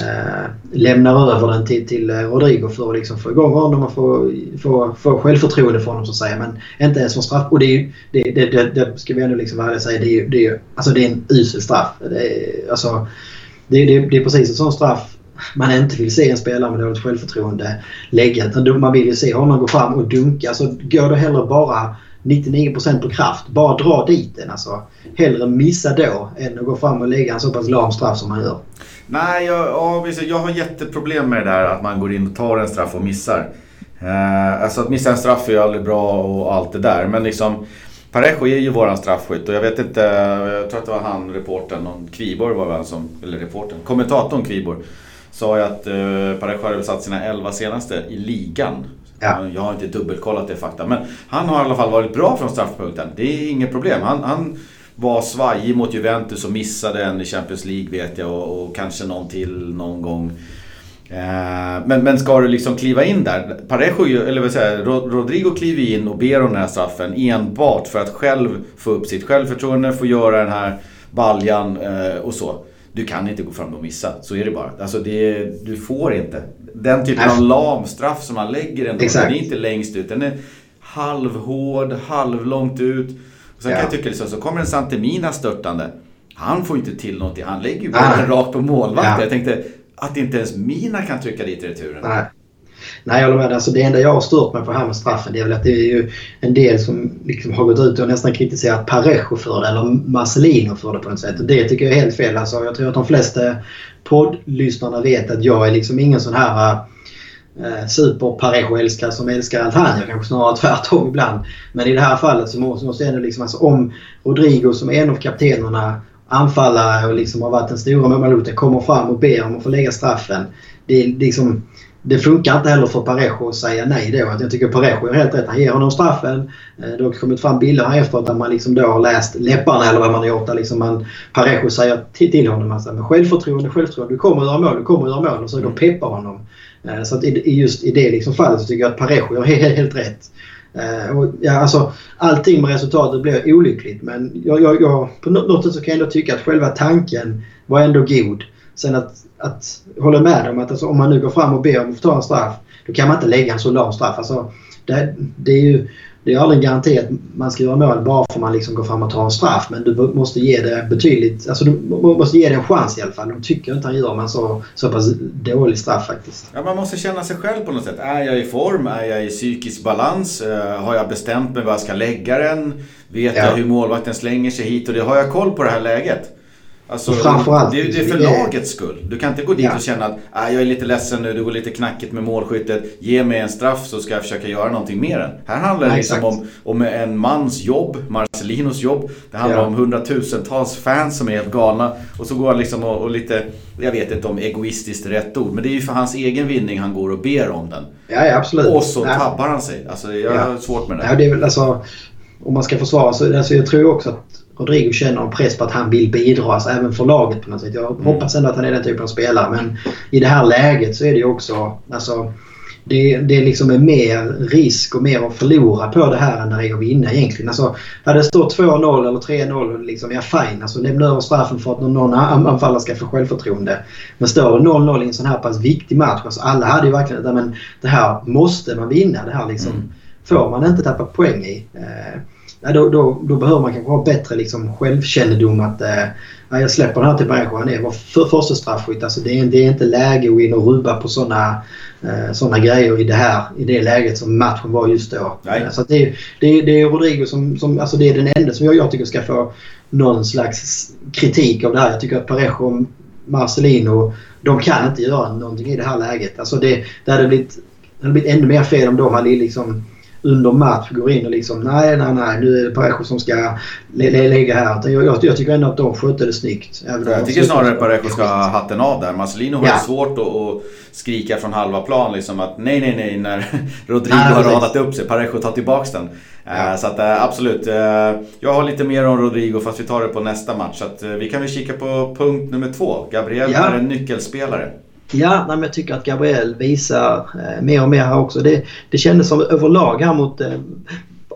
eh, lämnar över den till, till eh, Rodrigo för att liksom få igång honom och få, få, få självförtroende för honom så att säga. Men inte ens som straff. Och det, är ju, det, det, det, det ska vi ändå liksom vara ärliga och säga. Det är, det, är, alltså det är en usel straff. Det är, alltså, det, det, det är precis en sån straff man inte vill se en spelare med dåligt självförtroende lägga. Utan man vill ju se honom gå fram och dunka. Alltså, går det hellre bara 99% på kraft. Bara dra dit den. Alltså, hellre missa då än att gå fram och lägga en så pass lam straff som man gör. Nej, jag, ja, jag har jätteproblem med det där att man går in och tar en straff och missar. Eh, alltså att missa en straff är ju aldrig bra och allt det där. Men liksom Parejo är ju våran straffskytt och jag vet inte, jag tror att det var han, reporten, någon Kviborg var väl som, eller reporten, kommentatorn Kviborg. Sa ju att eh, Parejo hade satt sina 11 senaste i ligan. Ja. Jag har inte dubbelkollat det fakta. Men han har i alla fall varit bra från straffpunkten. Det är inget problem. Han, han var svajig mot Juventus och missade en i Champions League vet jag och, och kanske någon till någon gång. Eh, men, men ska du liksom kliva in där? Parejo, eller vad säger Rodrigo kliver in och ber om den här straffen enbart för att själv få upp sitt självförtroende, få göra den här baljan eh, och så. Du kan inte gå fram och missa, så är det bara. Alltså det, du får inte. Den typen av lam straff som man lägger ändå, Exakt. den är inte längst ut. Den är halvhård, halvlångt ut. Och sen kan Ja. jag tycka liksom, så kommer en Santemina störtande. Han får inte till någonting. Han lägger ju bollen rakt på målvakten. Ja. Jag tänkte att inte ens Mina kan trycka dit returen. Nej. Nej, jag håller med. Alltså, det enda jag har stört mig på här med straffen det är väl att det är ju en del som liksom har gått ut och nästan kritiserat Parejo för det eller Marcelino för det på något sätt. Och det tycker jag är helt fel. Alltså, jag tror att de flesta poddlyssnarna vet att jag är liksom ingen sån här eh, super-Parejo-älskare som älskar allt han gör. Kanske snarare tvärtom ibland. Men i det här fallet så måste, måste ändå liksom, alltså, om Rodrigo som är en av kaptenerna anfallare och liksom har varit den stora målvakten kommer fram och ber om att få lägga straffen. Det, är liksom, det funkar inte heller för Parejo att säga nej då. Att jag tycker Parejo är helt rätt. Han ger honom straffen. Eh, det har kommit fram bilder här efteråt där man liksom då har läst läpparna eller vad man har gjort. Där liksom man, Parejo säger till, till honom alltså, självförtroende, självförtroende. Du kommer att göra mål, du kommer att göra mål. Och så mm. peppar honom. Eh, så att i, just i det liksom fallet så tycker jag att Parejo gör helt, helt rätt. Eh, och, ja, alltså, allting med resultatet blir olyckligt men jag, jag, jag, på något sätt så kan jag ändå tycka att själva tanken var ändå god. Sen att, att hålla med om att alltså, om man nu går fram och ber om att få ta en straff då kan man inte lägga en så lång straff. Alltså, det, det är ju det är aldrig en garanti att man ska göra mål bara för att man liksom går fram och tar en straff. Men du måste ge det betydligt... Alltså du måste ge det en chans i alla fall. De tycker inte han gör man så, så pass dålig straff faktiskt. Ja, man måste känna sig själv på något sätt. Är jag i form? Är jag i psykisk balans? Uh, har jag bestämt mig var jag ska lägga den? Vet ja. jag hur målvakten slänger sig hit? Och det har jag koll på det här läget. Alltså, framförallt, det, det är för lagets skull. Du kan inte gå dit ja. och känna att ah, jag är lite ledsen nu, det går lite knackigt med målskyttet. Ge mig en straff så ska jag försöka göra någonting med den. Här handlar det liksom om, om en mans jobb, Marcelinos jobb. Det handlar ja. om hundratusentals fans som är helt galna. Och så går han liksom och, och, lite, jag vet inte om egoistiskt är rätt ord, men det är ju för hans egen vinning han går och ber om den. Ja, ja absolut. Och så tabbar han sig. Alltså jag har svårt med det. Ja, det är väl alltså, om man ska försvara så alltså, jag tror också att Rodrigo känner en press på att han vill bidra, alltså även för laget på något sätt. Jag mm. hoppas ändå att han är den typen av spelare men i det här läget så är det ju också... Alltså, det, det liksom är mer risk och mer att förlora på det här än det är att vinna egentligen. Alltså, hade det stått 2-0 eller 3-0, liksom, ja fine. Alltså, lämna över straffen för att någon anfallare ska få självförtroende. Men står det 0-0 i en sån här pass viktig match, alltså, alla hade ju verkligen men det här måste man vinna. Det här liksom, mm. får man inte tappa poäng i. Eh, ja, då, då, då behöver man kanske ha bättre liksom, självkännedom att eh, ja, jag släpper den här till Berger. Han är vår för, första straffskytt. Alltså, det, är, det är inte läge att gå in och rubba på sådana eh, såna grejer i det här i det läget som matchen var just då. Nej. Så det, det, det är Rodrigo som, som alltså det är den enda som jag, jag tycker ska få någon slags kritik av det här. Jag tycker att Parejo och Marcelino de kan inte göra någonting i det här läget. Alltså det, det hade blivit, det hade blivit ännu mer fel om de hade liksom under match går in och liksom nej, nej, nej, nu är det Parejo som ska lägga här. Jag, jag, jag, tycker ändå att de skötte det snyggt. jag tycker snarare att Parejo ska ha hatten av där. Marcelino har ja. svårt att, att skrika från halva plan liksom att nej, nej, nej när [LAUGHS] Rodrigo nej, har radat upp sig. Parejo tar tillbaks den. Ja. Eh, så att eh, absolut. Eh, jag har lite mer om Rodrigo fast vi tar det på nästa match. Så att vi kan väl kika på punkt nummer två. Gabriel ja. är en nyckelspelare. Ja, nej, men jag tycker att Gabriel visar eh, mer och mer här också. Det, det kändes som överlag här mot eh,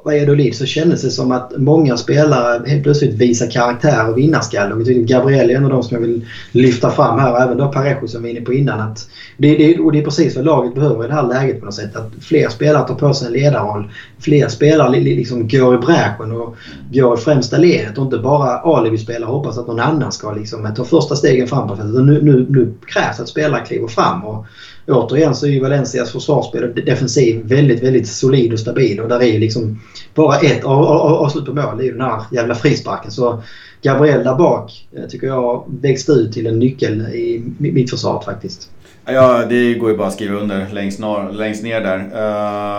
Valladolid så kändes det som att många spelare helt plötsligt visar karaktär och vinnarskalle. Och Gabriel är en av de som jag vill lyfta fram här och även då Parejo som vi var inne på innan. Att det, det, och det är precis vad laget behöver i det här läget på något sätt. Att fler spelare tar på sig en ledarroll. Fler spelare liksom går i bräschen och går i främsta ledet och inte bara alibi-spelare hoppas att någon annan ska liksom ta första stegen framåt. Nu, nu, nu krävs att spelare kliver fram. Och, återigen så är ju Valencias försvarsspel och defensiv väldigt, väldigt solid och stabil. Och där är ju liksom bara ett avslut på mål. Det är ju den här jävla frisparken. Så Gabriel där bak eh, tycker jag växte ut till en nyckel i mittförsvaret faktiskt. Ja, det går ju bara att skriva under längst, norr, längst ner där.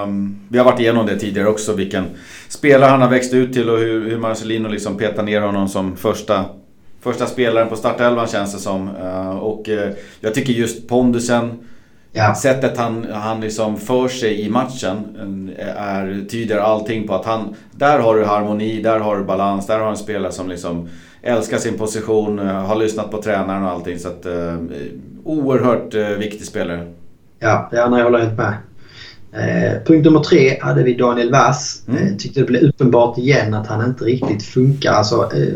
Um, vi har varit igenom det tidigare också, vilken spelare han har växt ut till och hur, hur Marcelino liksom petar ner honom som första, första spelaren på startelvan känns det som. Uh, och uh, jag tycker just pondusen Ja. Sättet han, han liksom för sig i matchen är, tyder allting på att han... Där har du harmoni, där har du balans, där har du en spelare som liksom älskar sin position, har lyssnat på tränaren och allting. Så att, eh, oerhört eh, viktig spelare. Ja, ja nej, jag håller helt med. Eh, punkt nummer tre hade vi Daniel Wass. Mm. Eh, tyckte det blev uppenbart igen att han inte riktigt funkar. Alltså, eh,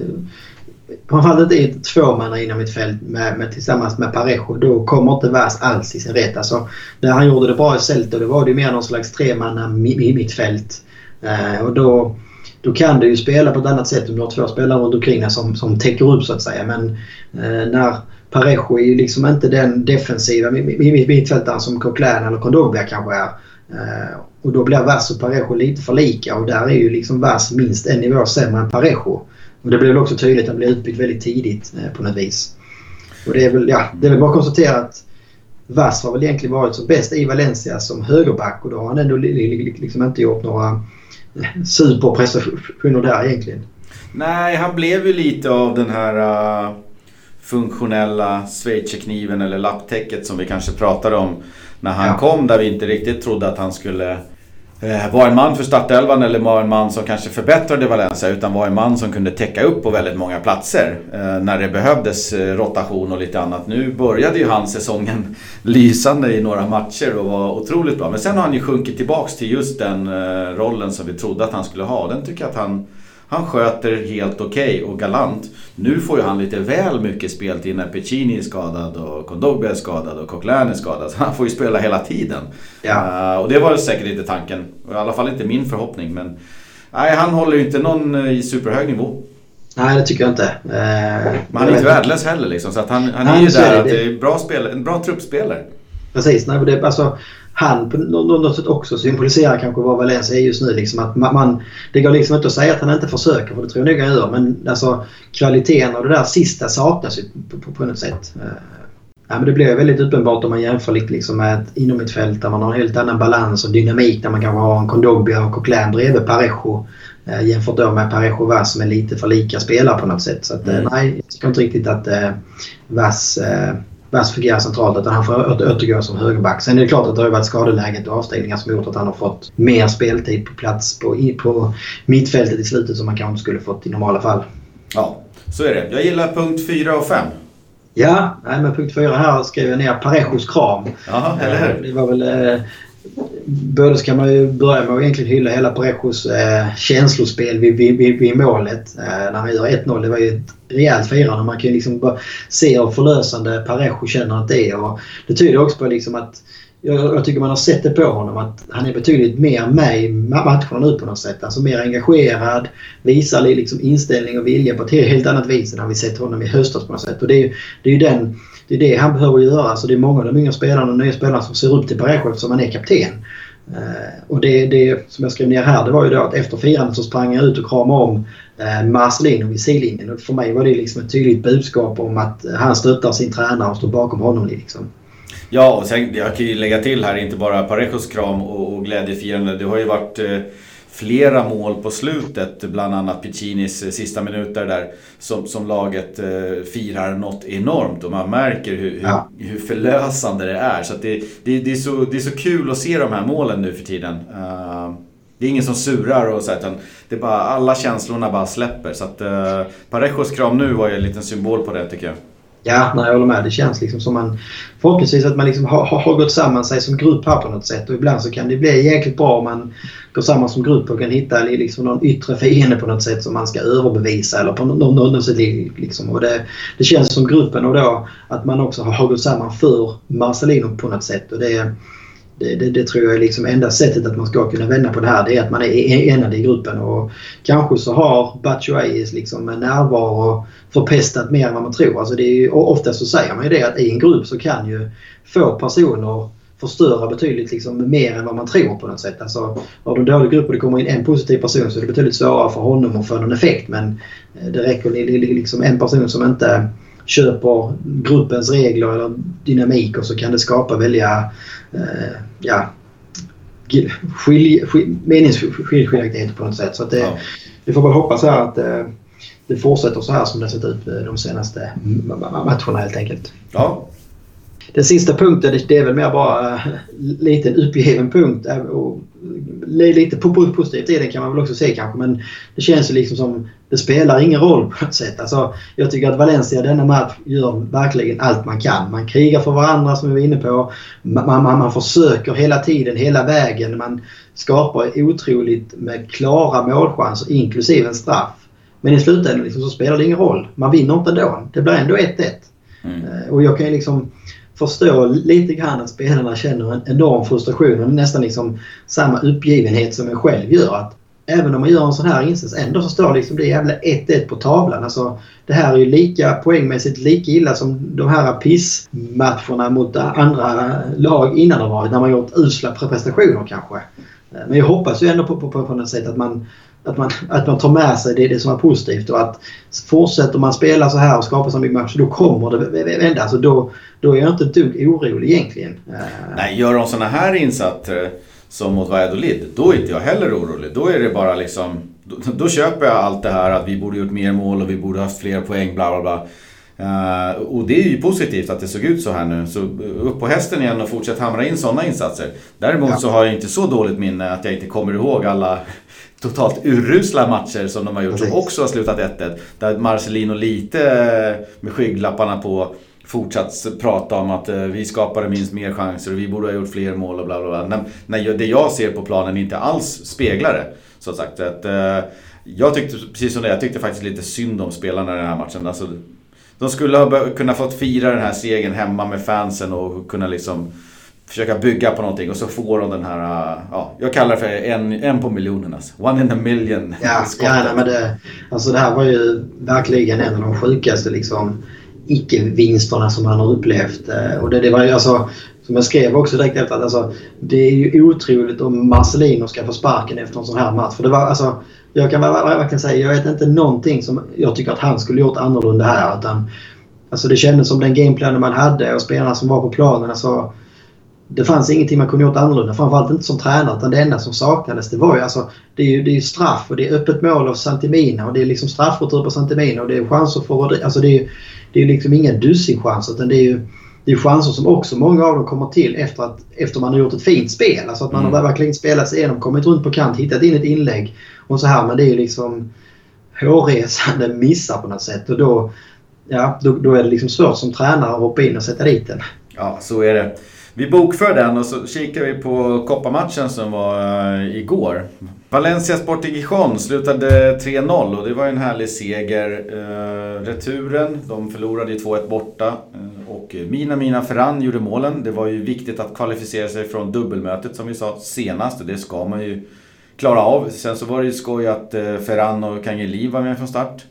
framförallt inte i ett tvåmanna inom mitt fält med, med, tillsammans med Parejo. Då kommer inte Vaz alls i sin rätt. Alltså, när han gjorde det bra i Celta då var det mer någon slags tremanna mittfält. Eh, och då, då kan du ju spela på ett annat sätt om du har två spelare runt omkring som, som täcker upp så att säga. Men eh, när Parejo är ju liksom inte den defensiva mittfältaren som Coquelin eller Kondogbia kanske är. Eh, och då blir Vaz och Parejo lite för lika och där är ju liksom Vass minst en nivå sämre än Parejo. Och det blev också tydligt att han blev utbytt väldigt tidigt eh, på något vis. Och det är väl, ja, det är väl bara att konstatera att Vass har väl egentligen varit som bäst i Valencia som högerback och då har han ändå liksom inte gjort några eh, superprestationer där egentligen. Nej, han blev ju lite av den här uh, funktionella schweizerkniven eller lapptäcket som vi kanske pratade om när han ja. kom där vi inte riktigt trodde att han skulle Eh, var en man för startelvan eller var en man som kanske förbättrade Valencia utan var en man som kunde täcka upp på väldigt många platser eh, när det behövdes eh, rotation och lite annat. Nu började ju han säsongen [LAUGHS] lysande i några matcher och var otroligt bra. Men sen har han ju sjunkit tillbaks till just den rollen som vi trodde att han skulle ha. Den tycker jag att han han sköter helt okej okay och galant. Nu får ju han lite väl mycket speltid när Piccini är skadad och Kondogbia är skadad och Coquelin är skadad. Så han får ju spela hela tiden. Ja. Uh, och det var säkert inte tanken. I alla fall inte min förhoppning. Men nej, han håller ju inte någon eh, i superhög nivå. Nej, det tycker jag inte. Uh, men han är inte värdelös heller liksom. Så att han, han är ju där det, att det är bra spel, en bra truppspelare. Precis. Nej, det, alltså, han på något sätt också symboliserar kanske vad Valencia är just nu. Liksom att man, det går liksom inte att säga att han inte försöker, för det tror jag nog han gör. Men alltså, kvaliteten och det där sista saknas ju på, på, på något sätt. Eh, ja, men det blir väldigt uppenbart om man jämför liksom med ett inomhittfält där man har en helt annan balans och dynamik. Där man kanske har en Kondogbia och Coquelin bredvid Parejo. Eh, jämfört då med Parejo Vass som är lite för lika spelare på något sätt. Så att, eh, mm. nej, jag tycker inte riktigt att eh, Vass eh, Vass fungerar centralt utan han får återgå som högerback. Sen är det klart att det har varit skadeläget och avstängningar som gjort att han har fått mer speltid på plats på, på mittfältet i slutet som man kanske inte skulle fått i normala fall. Ja, så är det. Jag gillar punkt 4 och 5. Ja, nej, men punkt 4 här skrev jag ner Parejos kram. Jaha, eller hur? Det var väl eh, både så kan man ju börja med att egentligen hylla hela Brejos eh, känslospel vid, vid, vid, vid målet. Eh, när han gör 1-0. Det var ju ett rejält firande. Man kan ju liksom bara se hur förlösande Parejo känner att det är. Och det tyder också på liksom att jag, jag, tycker man har sett det på honom att han är betydligt mer med i matcherna nu på något sätt. Alltså mer engagerad, visar liksom inställning och vilja på ett helt annat vis än när vi sett honom i höstas på något sätt. Och det är ju, det är den det är det han behöver göra. Alltså det är många av de yngre spelarna och nya spelarna som ser upp till Parejo eftersom han är kapten. Uh, och det, det som jag skrev ner här det var ju då att efter firandet så sprang jag ut och kramade om uh, Marcelino vid sidlinjen. Och för mig var det liksom ett tydligt budskap om att eh, han stöttar sin tränare och står bakom honom. Liksom. Ja, och sen, jag kan ju lägga till här inte bara Parejos kram och, och glädjefirande. Det har ju varit uh, flera mål på slutet, bland annat Piccinis eh, sista minuter där, som, som laget eh, firar något enormt och man märker hur, ja. hur, hur, förlösande det är. Så det, det, det, är så, det är så kul att se de här målen nu för tiden. Uh, det är ingen som surar och så utan det är bara, alla känslorna bara släpper. Så att uh, Parejos kram nu var ju en liten symbol på det tycker jag. Ja, nej, jag håller med. Det känns liksom som man förhoppningsvis att man liksom har, har, gått samman sig som grupp här på något sätt. Och ibland så kan det bli jäkligt bra om man går samman som grupp och kan hitta liksom någon yttre fiende på något sätt som man ska överbevisa eller på något, något sätt. Liksom. Och det, det känns som gruppen och då att man också har gått samman för Marcelino på något sätt. Och det, det, det, det, tror jag är liksom enda sättet att man ska kunna vända på det här. Det är att man är enad i gruppen. Och kanske så har Batshuayis liksom närvaro förpestat mer än vad man tror. Alltså det är ju, ofta så säger man ju det att i en grupp så kan ju få personer förstöra betydligt liksom mer än vad man tror på något sätt. Alltså, har du en dålig grupp och det kommer in en positiv person så är det betydligt svårare för honom att få någon effekt. Men eh, det räcker liksom en person som inte köper gruppens regler eller dynamik och så kan det skapa väldiga eh, ja, skilj, skilj, meningsskiljaktigheter på något sätt. Så att det, ja. vi får väl hoppas här att eh, det fortsätter så här som det sett ut de senaste matcherna helt enkelt. Ja. Den sista punkten det är väl mer bara en liten uppgiven punkt. Och lite positivt i den kan man väl också se kanske men det känns ju liksom som det spelar ingen roll på något sätt. Alltså, jag tycker att Valencia denna match gör verkligen allt man kan. Man krigar för varandra som vi var inne på. Man, man, man försöker hela tiden, hela vägen. Man skapar otroligt med klara målchanser inklusive en straff. Men i slutändan liksom så spelar det ingen roll. Man vinner inte ändå. Det blir ändå 1-1. Mm. Eh, och jag kan ju liksom förstå lite grann att spelarna känner en enorm frustration och nästan liksom samma uppgivenhet som jag själv gör. Att även om man gör en sån här insats ändå så står liksom det jävla 1-1 på tavlan. Alltså, det här är ju lika poängmässigt lika illa som de här pissmatcherna mot andra lag innan det varit när man gjort usla prestationer kanske. Men jag hoppas ju ändå på, på, på, på något sätt att man att man, att man tar med sig det, det som är positivt och att fortsätter man spela så här och skapa så mycket matcher då kommer det vända. Alltså då, då är jag inte ett dugg orolig egentligen. Nej, gör de sådana här insatser som mot Valladolid, då är inte jag heller orolig. Då är det bara liksom... Då, då, köper jag allt det här att vi borde gjort mer mål och vi borde haft fler poäng, bla bla bla. Uh, och det är ju positivt att det såg ut så här nu. Så upp på hästen igen och fortsätt hamra in sådana insatser. Däremot ja. så har jag inte så dåligt minne att jag inte kommer ihåg alla totalt urusla matcher som de har gjort Precis. som också har slutat 1-1. Där Marcelino lite med skygglapparna på fortsatt prata om att eh, vi skapade minst mer chanser och vi borde ha gjort fler mål och bla bla bla. När det jag ser på planen inte alls speglar det. Så sagt. Att, eh, Jag tyckte, precis som det, jag tyckte faktiskt lite synd om spelarna i den här matchen. Alltså, de skulle ha kunnat fått fira den här segern hemma med fansen och kunna liksom försöka bygga på någonting och så får de den här, ja, jag kallar det för en, en på miljonen alltså. One in a million. Ja, ja nej, men det, alltså det här var ju verkligen en av de sjukaste liksom icke-vinsterna som man har upplevt. Eh, och det, det var ju alltså, som jag skrev också direkt efter, att alltså, det är ju otroligt om Marcelino ska få sparken efter en sån här match. För det var alltså, jag kan verkligen säga, jag vet inte någonting som jag tycker att han skulle gjort annorlunda här. Utan, alltså det kändes som den gameplanen man hade och spelarna som var på planen. Alltså, det fanns ingenting man kunde gjort annorlunda. Framförallt inte som tränare. Utan det enda som saknades det var ju alltså, det är ju, det är straff och det är öppet mål av Santimina och det är liksom straffretur på Santimina och det är chanser för Rodri. Alltså det är ju det är liksom inga dussinchanser utan det är ju det är chanser som också många av dem kommer till efter att efter man har gjort ett fint spel. Alltså att man mm. har verkligen spelat sig igenom, kommit runt på kant, hittat in ett inlägg och så här. Men det är ju liksom hårresande missar på något sätt. Och då, ja, då, då är det liksom svårt som tränare att hoppa in och sätta dit den. Ja, så är det. Vi bokför den och så kikar vi på kopparmatchen som var eh, igår. Valencia Sporting Gijon slutade 3-0 och det var en härlig seger. Uh, returen, de förlorade ju 2-1 borta. Uh, och Mina Mina Ferran gjorde målen. Det var ju viktigt att kvalificera sig från dubbelmötet som vi sa senast och det ska man ju klara av. Sen så var det ju skoj att Ferran och Kangeli var med från start.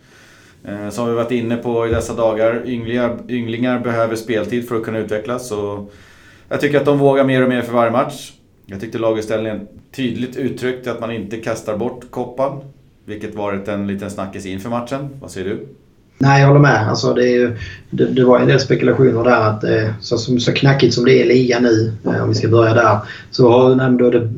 Som vi varit inne på i dessa dagar, ynglingar, ynglingar behöver speltid för att kunna utvecklas. Och jag tycker att de vågar mer och mer för varje match. Jag tyckte laguppställningen tydligt uttryckte att man inte kastar bort koppan. Vilket varit en liten snackis inför matchen. Vad säger du? Nej, jag håller med. Alltså, det, är ju, det, det var en del spekulationer där att eh, så, så knackigt som det är i ligan nu, eh, om vi ska börja där, så har ändå det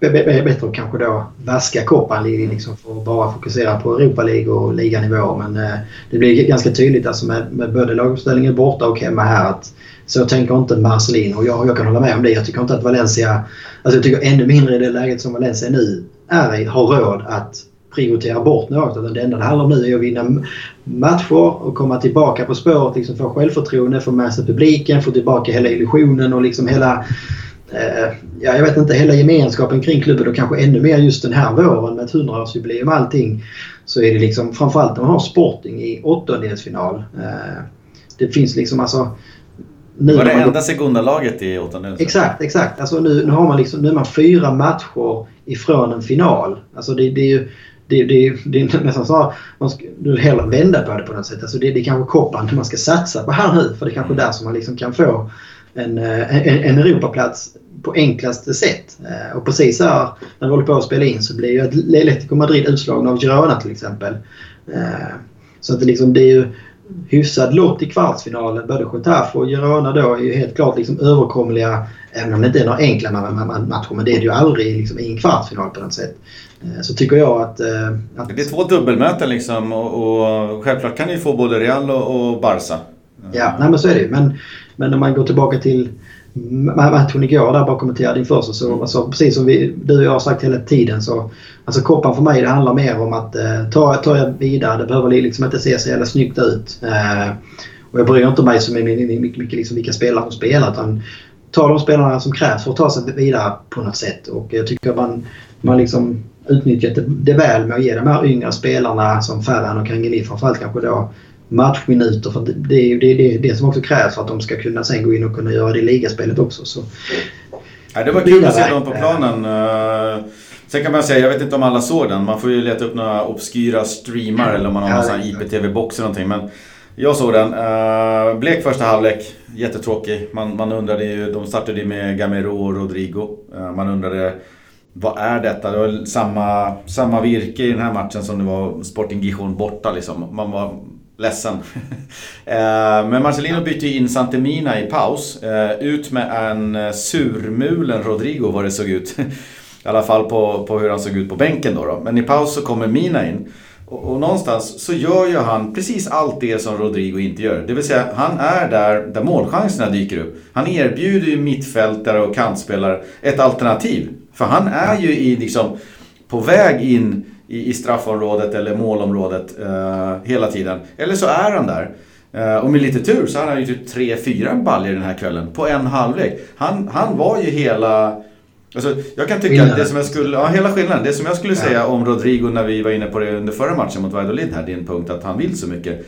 bättre att kanske då vaska koppan liksom för att bara fokusera på Europa League och liganivå. Men eh, det blir ganska tydligt alltså med, med både laguppställningen borta och hemma här att så jag tänker inte Marcelino. Jag, jag kan hålla med om det. Jag tycker inte att Valencia... Alltså jag tycker ännu mindre i det läget som Valencia nu är i har råd att prioritera bort något. Utan det enda det handlar om nu är att vinna matcher och komma tillbaka på spåret. Liksom få självförtroende, få med sig publiken, få tillbaka hela illusionen och liksom hela... Eh, ja, jag vet inte, hela gemenskapen kring klubben och kanske ännu mer just den här våren med ett hundraårsjubileum och allting. Så är det liksom framförallt när man har Sporting i åttondelsfinal. Eh, det finns liksom alltså nu det var det enda går... sekundalaget i åttondelen. Exakt, exakt. Alltså nu, nu, har man liksom, nu är man fyra matcher ifrån en final. Alltså det, det är ju det, det, det är nästan så man ska du hellre vända på det på något sätt. Alltså det, det är kanske koppan man ska satsa på här nu. För det är kanske där som man liksom kan få en, eh, en, en Europaplats på enklaste sätt. Eh, och precis här när vi håller på att spela in så blir ju Atletico Madrid utslagna av Girona till exempel. Eh, så att det, liksom, det är ju hyfsad lott i kvartsfinalen. Både Getafe och Girona då är ju helt klart liksom överkomliga. Även om det inte är några enkla matcher. Men det är det ju aldrig liksom, i en kvartsfinal på något sätt. Eh, så tycker jag att... Eh, att... Det är två dubbelmöten liksom och, och självklart kan ni få både Real och, och Barca. Ja, nej, men så är det ju. Men, men om man går tillbaka till matchen igår där bara kommenterade inför så, så alltså, precis som vi, du och jag har sagt hela tiden så Alltså koppan för mig det handlar mer om att eh, ta, ta jag vidare. Det behöver liksom inte se så jävla snyggt ut. Eh, och jag bryr inte mig så mycket, mycket liksom vilka spelare som spelar utan ta de spelarna som krävs för att ta sig vidare på något sätt. Och jag tycker att man, man liksom utnyttjat det, det väl med att ge de här yngre spelarna som Ferran och Kangeli framförallt kanske då matchminuter. För det, är det, det, det som också krävs för att de ska kunna sen gå in och kunna göra det i ligaspelet också. Så, ja, det var kul att se dem på planen. Uh, sen kan man säga, jag vet inte om alla såg den. Man får ju leta upp några obskyra streamar eller om man har någon sån IPTV-box eller någonting. Men jag såg den. Uh, blek första halvlek. Jättetråkig. Man, man undrade ju, de startade ju med Gamero och Rodrigo. Uh, man undrade vad är detta? Det var samma, samma virke i den här matchen som det var Sporting Gijon borta liksom. Man var ledsen. [LAUGHS] Eh, men Marcelino bytte in Santemina i paus. Eh, ut med en eh, surmulen Rodrigo vad det såg ut. [LAUGHS] I alla fall på, på hur han såg ut på bänken då, då. Men i paus så kommer Mina in. Och, och, någonstans så gör ju han precis allt det som Rodrigo inte gör. Det vill säga, han är där, där målchanserna dyker upp. Han erbjuder ju mittfältare och kantspelare ett alternativ. För han är ju i, liksom, på väg in i, i straffområdet eller målområdet eh, hela tiden. Eller så är han där. Eh, och med lite tur så har han ju typ 3-4 baljor den här kvällen på en halvlek. Han, han var ju hela Alltså, jag kan tycka att det som jag skulle, ja hela skillnaden. Det som jag skulle säga ja. om Rodrigo när vi var inne på det under förra matchen mot Valladolid här, din punkt att han vill så mycket.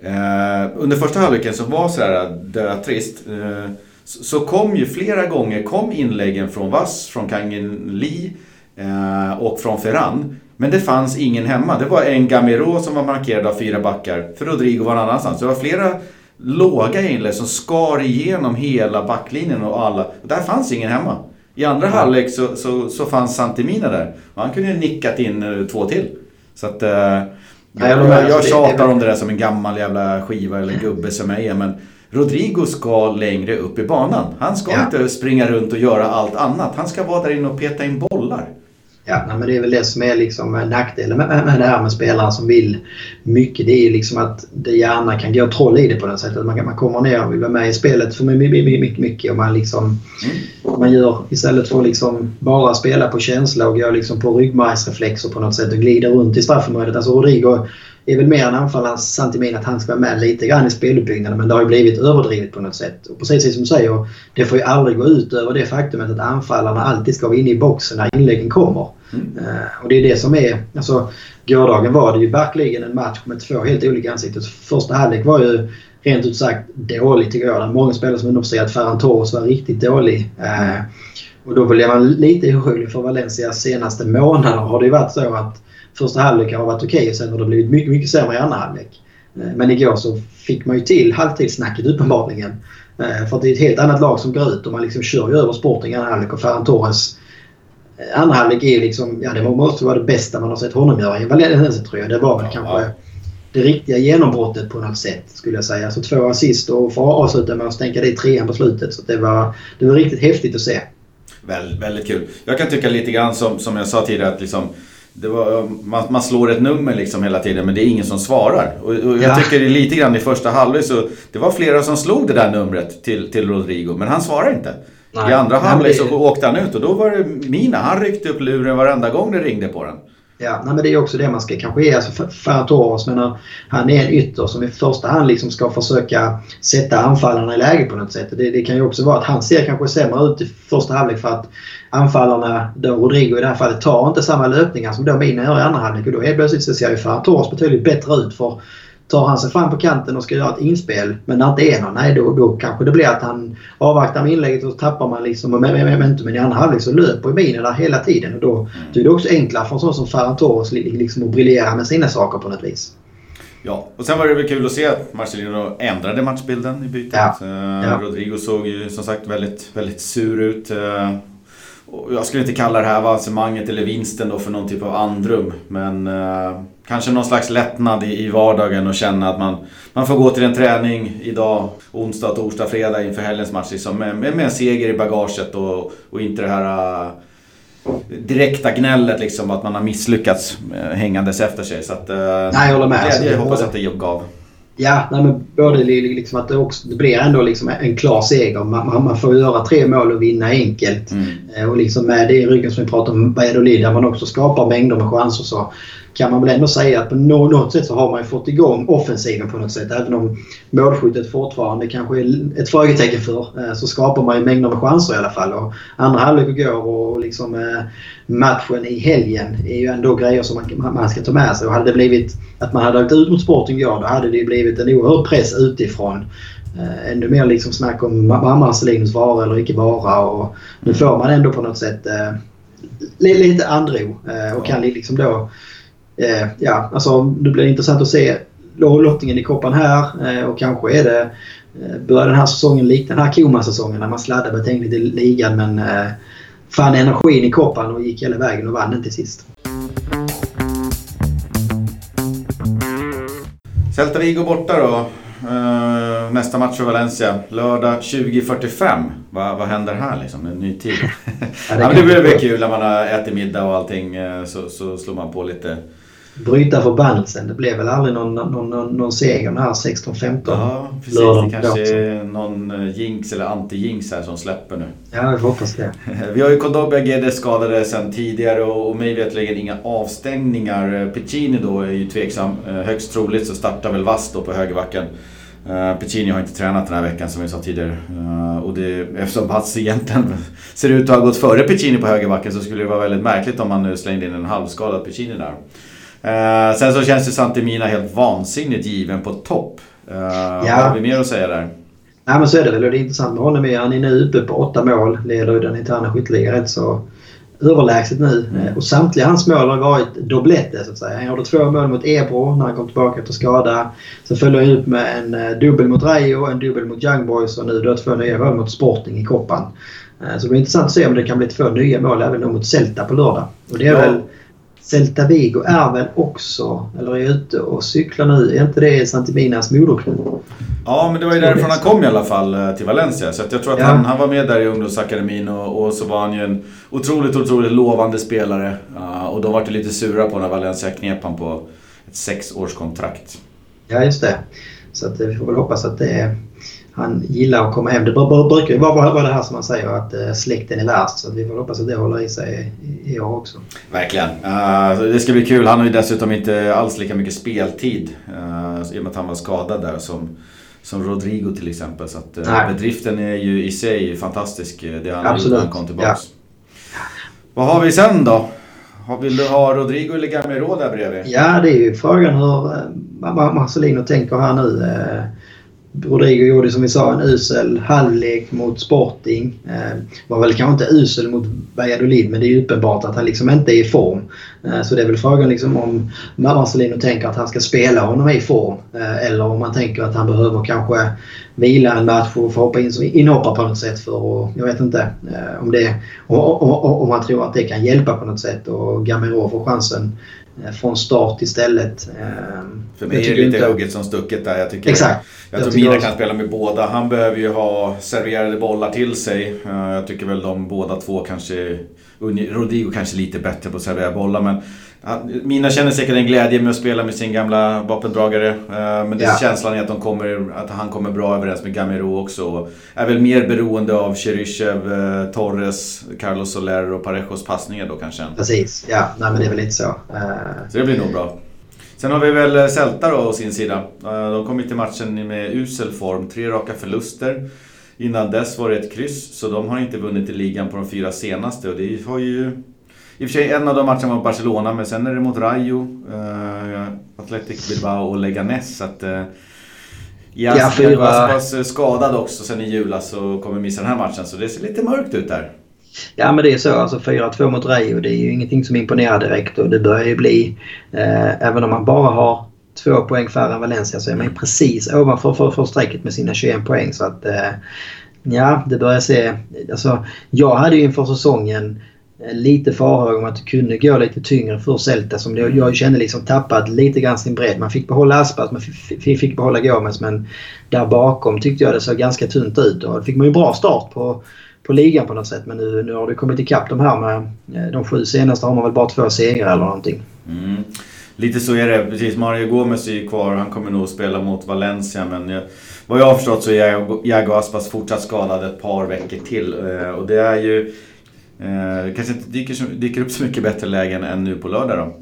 Eh, under första halvleken så var sådär dötrist. Eh, så, så kom ju flera gånger kom inläggen från Vass, från Kangin Lee eh, och från Ferran. Men det fanns ingen hemma. Det var en Gamero som var markerad av fyra backar. För Rodrigo var någon annanstans. Det var flera låga inlägg som skar igenom hela backlinjen och alla. Där fanns ingen hemma. I andra mm. halvlek så, så, så fanns Santimina där. Och han kunde ju nickat in eh, två till. Så att... Eh, jag, jag, jag tjatar om det där som en gammal jävla skiva eller gubbe som jag är. Men Rodrigo ska längre upp i banan. Han ska ja. inte springa runt och göra allt annat. Han ska vara där inne och peta in bollar. Ja, men det är väl det som är liksom nackdelen med, med, det här med spelare som vill mycket. Det är liksom att det gärna kan gå troll i det på det sättet. Man, man kommer ner och vill vara med i spelet för mycket, mycket och man liksom mm. man gör istället för att liksom bara spela på känsla och gå liksom på ryggmärgsreflexer på något sätt och glida runt i straffområdet. Alltså Rodrigo är väl mer en anfallarens Santimin att han ska vara med lite grann i speluppbyggnaden men det har ju blivit överdrivet på något sätt. Och precis som du säger, det får ju aldrig gå ut över det faktumet att anfallarna alltid ska vara inne i boxen när inläggen kommer. Mm. Uh, och det är det som är... Alltså, gårdagen var det ju verkligen en match med två helt olika ansikten. Första halvlek var ju rent ut sagt dålig tycker jag. Många spelare som understrerat att Ferran Torres var riktigt dålig. Uh, och då blev man lite orolig för Valencias senaste månader har det ju varit så att första halvlek har varit okej okay, och sen har det blivit mycket, mycket sämre i andra halvlek. Eh, men igår så fick man ju till halvtidssnacket uppenbarligen. Eh, för att det är ett helt annat lag som går ut och man liksom kör ju över Sporting i andra halvlek och Ferran Torres eh, andra halvlek är liksom, ja det måste vara det bästa man har sett honom göra i en Valencia-tröja. Det var väl ja, kanske ja. det riktiga genombrottet på något sätt skulle jag säga. Alltså två assist och få avsluta med att stänka dit trean på slutet. Så det var, det var riktigt häftigt att se. Väldigt, väldigt kul. Jag kan tycka lite grann som, som jag sa tidigare att liksom det var, man, man, slår ett nummer liksom hela tiden men det är ingen som svarar. Och, och jag ja. tycker det lite grann i första halvlek så det var flera som slog det där numret till, till Rodrigo men han svarar inte. Nej. I andra halvlek så åkte han ut och då var det Mina. Han ryckte upp luren varenda gång det ringde på den. Ja, nej, men det är också det man ska kanske ge. Alltså Ferran Torres, menar, eh, han är en ytter som i första hand liksom ska försöka sätta anfallarna i läge på något sätt. Det, det, kan ju också vara att han ser kanske sämre ut i första halvlek för att anfallarna, då Rodrigo i det här fallet, tar inte samma löpningar som då Mina gör i andra halvlek. Och då helt plötsligt så ser ju Ferran Torres betydligt bättre ut. för Tar han sig fram på kanten och ska göra ett inspel men när det inte är någon, nej då, då kanske det blir att han avvaktar med inlägget och så tappar man liksom momentum. Men i andra halvlek så löper Mina där hela tiden och då, då är det också enklare för en sån som Ferran Torres liksom att briljera med sina saker på något vis. Ja, och sen var det väl kul att se att Marcelino ändrade matchbilden i bytet. Ja. Uh, ja. Rodrigo såg ju som sagt väldigt, väldigt sur ut. Uh, jag skulle inte kalla det här avancemanget eller vinsten då för någon typ av andrum. Men uh, kanske någon slags lättnad i, i vardagen och känna att man, man får gå till en träning idag, onsdag, torsdag, fredag inför helgens match. Liksom, med, med en seger i bagaget och, och inte det här uh, direkta gnället liksom att man har misslyckats uh, hängandes efter sig. Så att, uh, Nej, jag håller med. Jag, jag, jag hoppas att det gav. Ja, nej, men både liksom att det, också, det blir ändå liksom en klar seger. Man, man, får göra tre mål och vinna enkelt. Mm. Eh, och liksom med det i ryggen som vi pratade om Valladolid där man också skapar mängder med chanser så kan man väl ändå säga att på något sätt så har man fått igång offensiven på något sätt. Även om målskyttet fortfarande kanske är ett frågetecken för eh, så skapar man ju mängder med chanser i alla fall. Och andra halvlek går och liksom eh, matchen i helgen är ju ändå grejer som man, ska ta med sig. Och hade det blivit att man hade åkt ut mot Sporting igår då hade det ju blivit en oerhörd press utifrån. Äh, ännu mer liksom snack om Marcelinus vara eller icke vara. Och nu får man ändå på något sätt äh, lite andro äh, och kan liksom då eh, ja, alltså det blir intressant att se lottningen i koppan här eh, och kanske är det eh, börjar den här säsongen likna den här Koma-säsongen när man sladdade betänkligt i ligan men eh, fann energin i koppan och gick hela vägen och vann den till sist. Celta Vigo borta då. Uh, nästa match för Valencia. Lördag 20.45. Vad, vad händer här liksom? En ny tid. [LAUGHS] ja, det, ja, det blir väl kul när man har ätit middag och allting. Uh, så, så slår man på lite bryta förbannelsen. Det blev väl aldrig någon, någon, någon, någon seger den här 16-15 Ja, precis. Det kanske är någon eh, jinx eller anti-jinx här som släpper nu. Ja, vi hoppas det. [LAUGHS] Vi har ju Kondogbia Gede skadade sedan tidigare och, och mig vetligen inga avstängningar. Piccini då är ju tveksam. Eh, högst troligt så startar väl Vass då på högerbacken. Piccini har inte tränat den här veckan som vi sa tidigare. Och det, eftersom Bats egentligen [LAUGHS] ser ut att ha gått före Piccini på högerbacken så skulle det vara väldigt märkligt om man nu slängde in en halvskadad Piccini där. Uh, sen så känns ju Santimina helt vansinnigt given på topp. Uh, ja. Har vi mer att säga där? Nej men så är det väl och det är intressant med honom är han är nu uppe på åtta mål. Leder ju den interna skytteligan så överlägset nu. Mm. Och samtliga hans mål har varit doblette så att säga. Han gjorde två mål mot Ebro när han kom tillbaka efter skada. Sen följde han upp med en eh, dubbel mot Rayo, en dubbel mot Young Boys och nu då två nya mål mot Sporting i Koppan. Eh, så det blir intressant att se om det kan bli två nya mål även mot Celta på lördag. Och det är ja. väl Celta Vigo är väl också, eller är ute och cyklar nu. Är inte det Santiminas moderklubb? Ja, men det var ju därifrån han kom i alla fall eh, till Valencia. Så jag tror att ja. han, han var med där i ungdomsakademin och, och, så var han ju en otroligt, otroligt lovande spelare. Uh, och de var ju lite sura på när Valencia knep han på ett sexårskontrakt. Ja, just det. Så att, vi får väl hoppas att det han gillar att komma hem. Det brukar ju vara det här som man säger att uh, släkten är värst. Så vi får hoppas att det håller i sig i, år också. Verkligen. Uh, det ska bli kul. Han har ju dessutom inte alls lika mycket speltid. Uh, I och med att han var skadad där som, som Rodrigo till exempel. Så att, uh, bedriften är ju i sig fantastisk. Det han Absolut. han kom tillbaka. Ja. Vad har vi sen då? Vill du ha Rodrigo eller Gamero där bredvid? Ja, det är ju frågan hur Marcelino tänker här nu. Rodrigo gjorde som vi sa en usel halvlek mot Sporting. Eh, var väl kanske inte usel mot Valladolid men det är ju uppenbart att han liksom inte är i form. Eh, så det är väl frågan liksom om Marcelino tänker att han ska spela honom i form. Eh, eller om man tänker att han behöver kanske vila en match och få hoppa in som inhoppare på något sätt. För att, jag vet inte eh, om, det, och om man tror att det kan hjälpa på något sätt och Gamero får chansen från start istället. Ehm, För mig är det lite inte... hugget som stucket där. Jag, tycker, Exakt. jag, jag tror Mina kan spela med båda. Han behöver ju ha serverade bollar till sig. Eh, jag tycker väl de båda två kanske... Rodrigo kanske lite bättre på att servera bollar men mina känner säkert en glädje med att spela med sin gamla vapendragare. Eh, men det ja. känslan är att, de kommer, att han kommer bra överens med Gamero också. Är väl mer beroende av Cheryshev, eh, Torres, Carlos Soler och Parejos passningar då kanske. Precis, ja. Nej, men det är väl lite så. Eh, så det blir nog bra. Sen har vi väl Celta då å sin sida. De kom ju till matchen med usel form. Tre raka förluster. Innan dess var det ett kryss, så de har inte vunnit i ligan på de fyra senaste. Och det har ju i och för sig en av de matcherna var Barcelona men sen är det mot Rayo, uh, Athletic Bilbao och Leganes. Så att, uh, Jas, ja, var skadad också sen i julas och kommer missa den här matchen. Så det ser lite mörkt ut där. Ja men det är så. Alltså 4-2 mot Rayo det är ju ingenting som imponerar direkt och det börjar ju bli... Eh, även om man bara har två poäng färre än Valencia så är man ju precis ovanför för, för strecket med sina 21 poäng. Så att... Eh, ja, det börjar se... Alltså, jag hade ju inför säsongen lite farhågor om att det kunde gå lite tyngre för Celta som jag kände liksom tappat lite grann sin bredd. Man fick behålla Aspas, man fick behålla Gomes men där bakom tyckte jag det såg ganska tunt ut och då fick man ju bra start på, på ligan på något sätt men nu, nu har det kommit ikapp de här med eh, de sju senaste har man väl bara två segrar eller någonting. Mm. Lite så är det. Precis, Mario Gomes är ju kvar. Han kommer nog spela mot Valencia men jag, vad jag har förstått så är Jago Aspas fortsatt skadad ett par veckor till eh, och det är ju Eh, kanske inte dyker, dyker upp så mycket bättre lägen än nu på lördag då.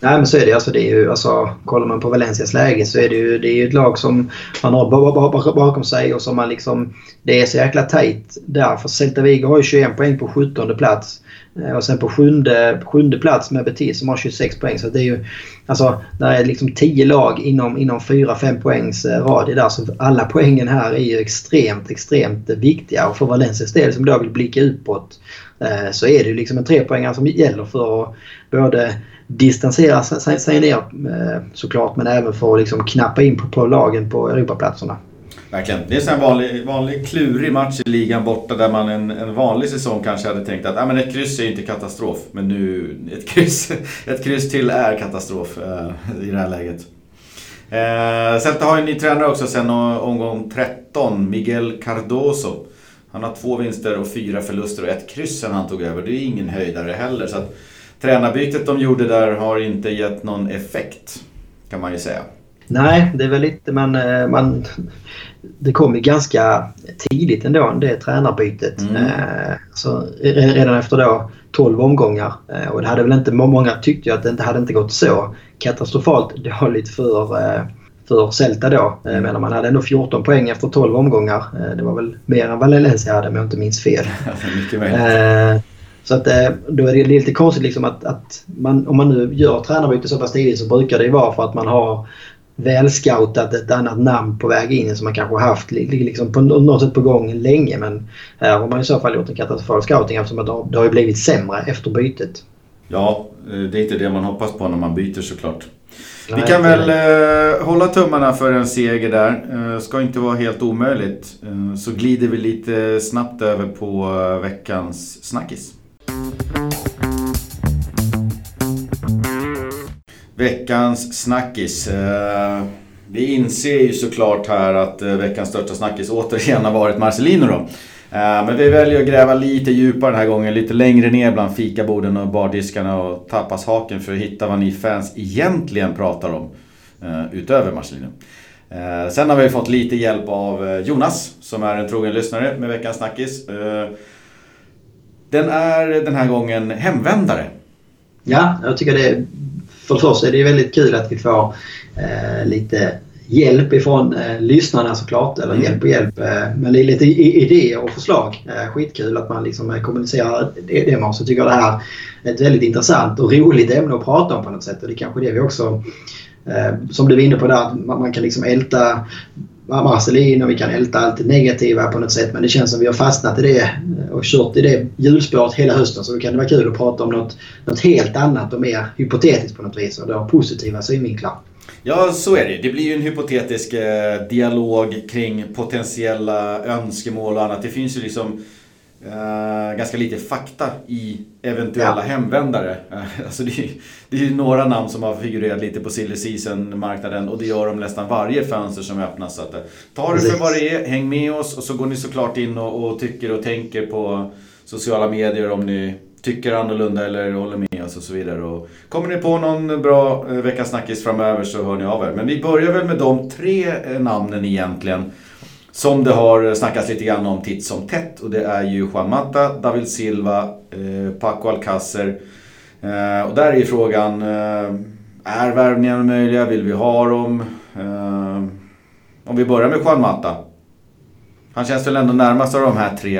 Nej men så är det. Alltså, det är ju, alltså, kollar man på Valencias läge så är det ju, det är ju ett lag som man har bakom sig och som man liksom... Det är så jäkla tajt där. För Celta Vigo har ju 21 poäng på 17 plats. Eh, och sen på sjunde, sjunde plats med Betis som har 26 poäng. Så det är ju... Alltså, där är liksom 10 lag inom, inom 4-5 poängs eh, radie där. Så alla poängen här är ju extremt, extremt viktiga. Och för Valencias del som då vill blicka utåt eh, så är det ju liksom en trepoängare som gäller för att både distansera sig, sig ner såklart men även för att liksom knappa in på, på lagen på Europaplatserna. Verkligen. Det är en vanlig, vanlig klurig match i ligan borta där man en, en vanlig säsong kanske hade tänkt att ah, men ett kryss är inte katastrof. Men nu, ett kryss, [LAUGHS] ett kryss till är katastrof eh, i det här läget. Eh, Celta har ju en ny tränare också sen omgång 13, Miguel Cardoso. Han har två vinster och fyra förluster och ett kryss sen han tog över. Det är ingen höjdare heller. Så att tränarbytet de gjorde där har inte gett någon effekt. Kan man ju säga. Nej, det är väl lite man, eh, man det kom ju ganska tidigt ändå det tränarbytet. Mm. Eh, alltså, redan efter då 12 omgångar. Eh, och det hade väl inte, många tyckte ju att det inte hade inte gått så katastrofalt dåligt för för Celta då. Mm. Men man hade ändå 14 poäng efter 12 omgångar. Det var väl mer än Valencia hade om jag inte minns fel. [LAUGHS] så att, då är det lite konstigt liksom att, att man, om man nu gör tränarbyte så pass tidigt så brukar det ju vara för att man har välscoutat ett annat namn på väg in som man kanske haft liksom på något sätt på gång länge. Men här har man i så fall gjort en katastrofal scouting eftersom det har, blivit sämre efter bytet. Ja, det är inte det man hoppas på när man byter såklart. Nej, Vi kan väl eh, hålla tummarna för en seger där. Eh, ska inte vara helt omöjligt. Eh, så glider vi lite snabbt över på eh, veckans snackis. Veckans snackis. Eh, vi inser ju såklart här att eh, veckans största snackis återigen har varit Marcelino då. Eh, men vi väljer att gräva lite djupare den här gången, lite längre ner bland fikaborden och bardiskarna och tapashaken för att hitta vad ni fans egentligen pratar om. Utöver Marcelino. Sen har vi fått lite hjälp av Jonas som är en trogen lyssnare med veckans snackis. Den är den här gången hemvändare. Ja, jag tycker det är för det första är det väldigt kul att vi får eh, lite hjälp ifrån eh, lyssnarna såklart. Eller mm. hjälp och hjälp. Eh, men lite idéer och förslag. Eh, skitkul att man liksom eh, kommunicerar det med oss. Jag tycker det här är ett väldigt intressant och roligt ämne att prata om på något sätt. Och det är kanske det vi också eh, som du var inne på där, man, man kan liksom älta Marcelin och vi kan älta allt det negativa på något sätt. Men det känns som vi har fastnat i det och kört i det hjulspåret hela hösten. Så då kan det vara kul att prata om något, något helt annat och mer hypotetiskt på något vis. Och då positiva synvinklar. Ja, så är det. Det blir ju en hypotetisk eh, dialog kring potentiella önskemål och annat. Det finns ju liksom Uh, ganska lite fakta i eventuella ja. hemvändare. Uh, alltså det, är, det är ju några namn som har figurerat lite på silly season-marknaden och det gör de nästan varje fönster som öppnas. Så att, uh, ta det för vad det är, häng med oss och så går ni såklart in och, och, tycker och tänker på sociala medier om ni tycker annorlunda eller håller med oss och så vidare. Och kommer ni på någon bra uh, veckans snackis framöver så hör ni av er. Men vi börjar väl med de tre namnen egentligen. Som det har snackats lite grann om titt som tätt och det är ju Juan Mata, David Silva, eh, Paco Alcacer. Eh, och där är ju frågan, eh, är värvningarna möjliga? Vill vi ha dem? Eh, om vi börjar med Juan Mata. Han känns väl ändå närmast av de här tre.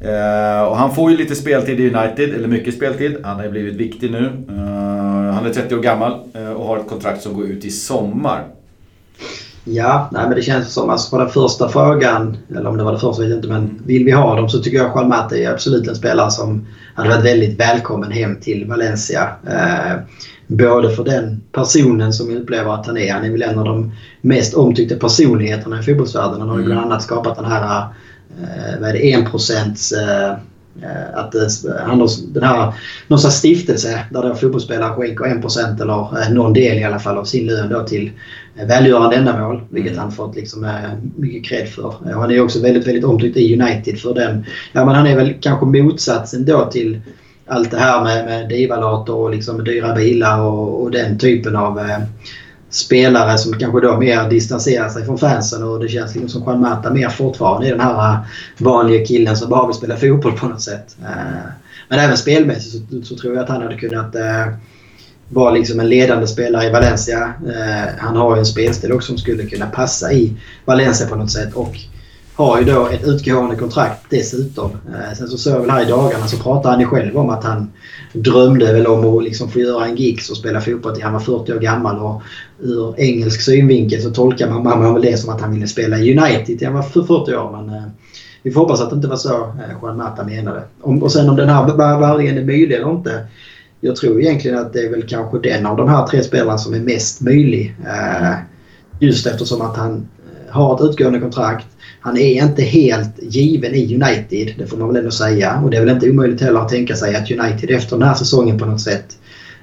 Eh, och han får ju lite speltid i United, eller mycket speltid. Han har ju blivit viktig nu. Eh, han är 30 år gammal eh, och har ett kontrakt som går ut i sommar. Ja, nej, men det känns som alltså på den första frågan, eller om det var det första vet jag inte, men vill vi ha dem så tycker jag Juan är absolut en spelare som hade varit väldigt välkommen hem till Valencia. Eh, både för den personen som jag upplever att han är. Han är väl en av de mest omtyckta personligheterna i fotbollsvärlden. Han har ju bland annat skapat den här eh, vad är det, 1% eh, Eh, att han har den här, någon slags stiftelse där då fotbollsspelare skänker 1% eller eh, någon del i alla fall av sin lön då till eh, välgörande ändamål. Vilket mm. han fått liksom mycket cred för. Och han är också väldigt, väldigt omtyckt i United för den. Ja men han är väl kanske motsatsen då till allt det här med, med divalater och liksom dyra bilar och, och den typen av spelare som kanske då mer distanserar sig från fansen och det känns liksom som Juan Mata mer fortfarande är den här äh, vanliga killen som bara vill spela fotboll på något sätt. Äh, men även spelmässigt så, så tror jag att han hade kunnat äh, var liksom en ledande spelare i Valencia. Eh, han har ju en spelstil också som skulle kunna passa i Valencia på något sätt. Och har ju då ett utgående kontrakt dessutom. Eh, sen så såg jag väl här i dagarna så pratade han ju själv om att han drömde väl om att liksom få göra en gigs och spela fotboll till han var 40 år gammal. Och ur engelsk synvinkel så tolkar man, man väl det som att han ville spela i United till han var 40 år. Men eh, vi får hoppas att det inte var så eh, Juan Mata menade. Om, och sen om den här värvningen är möjlig eller inte. Jag tror egentligen att det är väl kanske den av de här tre spelarna som är mest möjlig. Eh, just eftersom att han eh, har ett utgående kontrakt han är inte helt given i United, det får man väl ändå säga. Och det är väl inte omöjligt heller att tänka sig att United efter den här säsongen på något sätt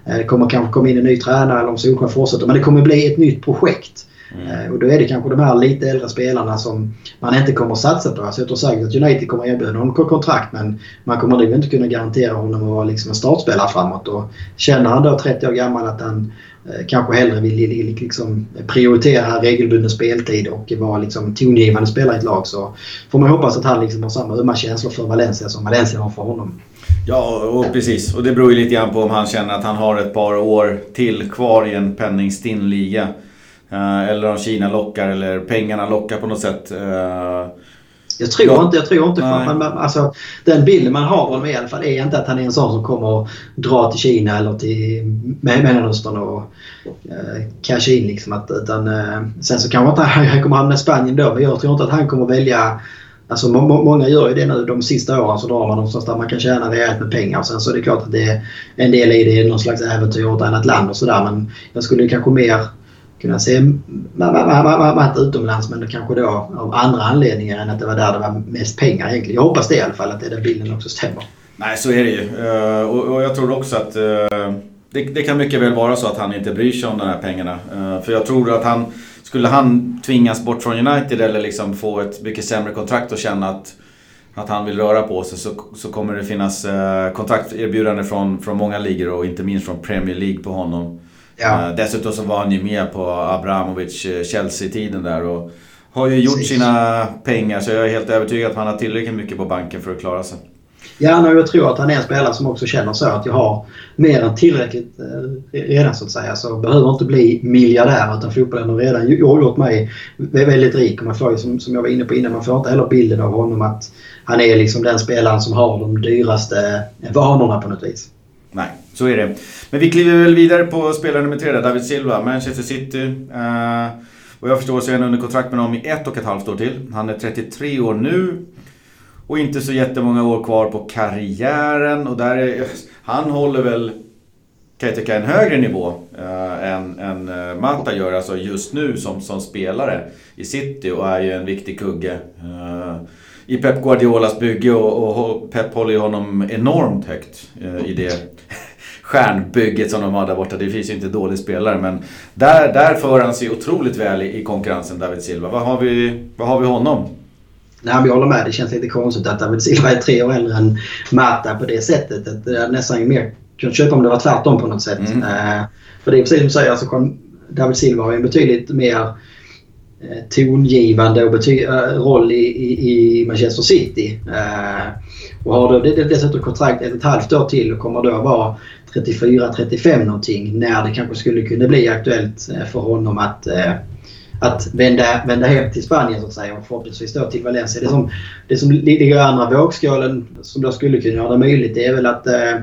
det kommer kanske komma in en ny tränare eller om Solskjaer fortsätter. Men det kommer bli ett nytt projekt. Mm. Eh, och då är det kanske de här lite äldre spelarna som man inte kommer satsa på. Alltså jag tror säkert att United kommer erbjuda honom kontrakt men man kommer nog inte kunna garantera honom att vara liksom en startspelare framåt. Och känner han då 30 år gammal att han Eh, kanske hellre vill liksom prioritera regelbunden speltid och vara liksom tongivande spelare i ett lag så får man hoppas att han liksom har samma ömma känslor för Valencia som Valencia har för honom. Ja, och precis. Och det beror ju lite grann på om han känner att han har ett par år till kvar i en penningstinn liga. Eller om Kina lockar eller pengarna lockar på något sätt. Jag tror ja. inte, jag tror inte man, alltså, den bilden man har av honom i alla fall är inte att han är en sån som kommer att dra till Kina eller till Mellanöstern och eh, casha in. Liksom, att, utan, eh, sen så kanske inte [LAUGHS] han kommer hamna i Spanien då men jag tror inte att han kommer välja Alltså må, många gör ju det nu de sista åren så drar man någonstans där man kan tjäna rejält med pengar. Och sen så är det klart att det är en del i det är någon slags äventyr åt ett annat land och sådär. Men jag skulle kanske mer kunna se Matt utomlands men kanske då av andra anledningar än att det var där det var mest pengar egentligen. Jag hoppas det i alla fall att det är den bilden också stämmer. Nej, så är det ju. Eh, och jag tror också att eh, det, kan mycket väl vara så att han inte bryr sig om de här pengarna. Eh, för jag tror att han, skulle han tvingas bort från United eller liksom få ett mycket sämre kontrakt och känna att att han vill röra på sig så, så kommer det finnas eh, från, från många ligor och inte minst från Premier League på honom. Ja. Uh, dessutom så var han ju med på Abramovic eh, där och har ju gjort sina pengar så jag är helt övertygad att han har tillräckligt mycket på banken för att klara sig. Ja, jag tror att han är en spelare som också känner så att jag har mer än tillräckligt eh, redan så att säga. Så behöver inte bli miljardär utan fotbollen har redan gjort mig väldigt rik. Och man får ju som, som jag var inne på innan, man får inte heller bilden av honom att han är liksom den spelaren som har de dyraste vanorna på något vis. Så är det. Men vi kliver väl vidare på spelare nummer tre där, David Silva, Manchester City. Eh, vad jag förstår så är han under kontrakt med dem i ett och ett halvt år till. Han är 33 år nu. Och inte så jättemånga år kvar på karriären. Och där är, han håller väl, kan jag tycka, en högre nivå eh, än, än eh, Mata gör alltså just nu som, som spelare i City och är ju en viktig kugge. Eh, i Pep Guardiolas bygge och, och Pep håller ju honom enormt högt eh, i det stjärnbygget som de har där borta. Det finns ju inte dålig spelare men där, där för han sig otroligt väl i, i konkurrensen David Silva. Vad har vi, vad har vi honom? Nej, men jag håller med. Det känns lite konstigt att David Silva är tre år äldre än Mata på det sättet. Det är nästan mer kunnat köpa om det var tvärtom på något sätt. Mm. Eh, för det är precis som du säger, alltså, David Silva har ju en betydligt mer Eh, tongivande och bety- eh, roll i, i, i, Manchester City. Eh, och har då dessutom kontrakt ett, ett halvt år till och kommer då vara 34-35 någonting när det kanske skulle kunna bli aktuellt för honom att att vända, vända hem till Spanien så att säga och förhoppningsvis då till Valencia. Det som, det som ligger i andra vågskålen som då skulle kunna göra det möjligt det är väl att eh,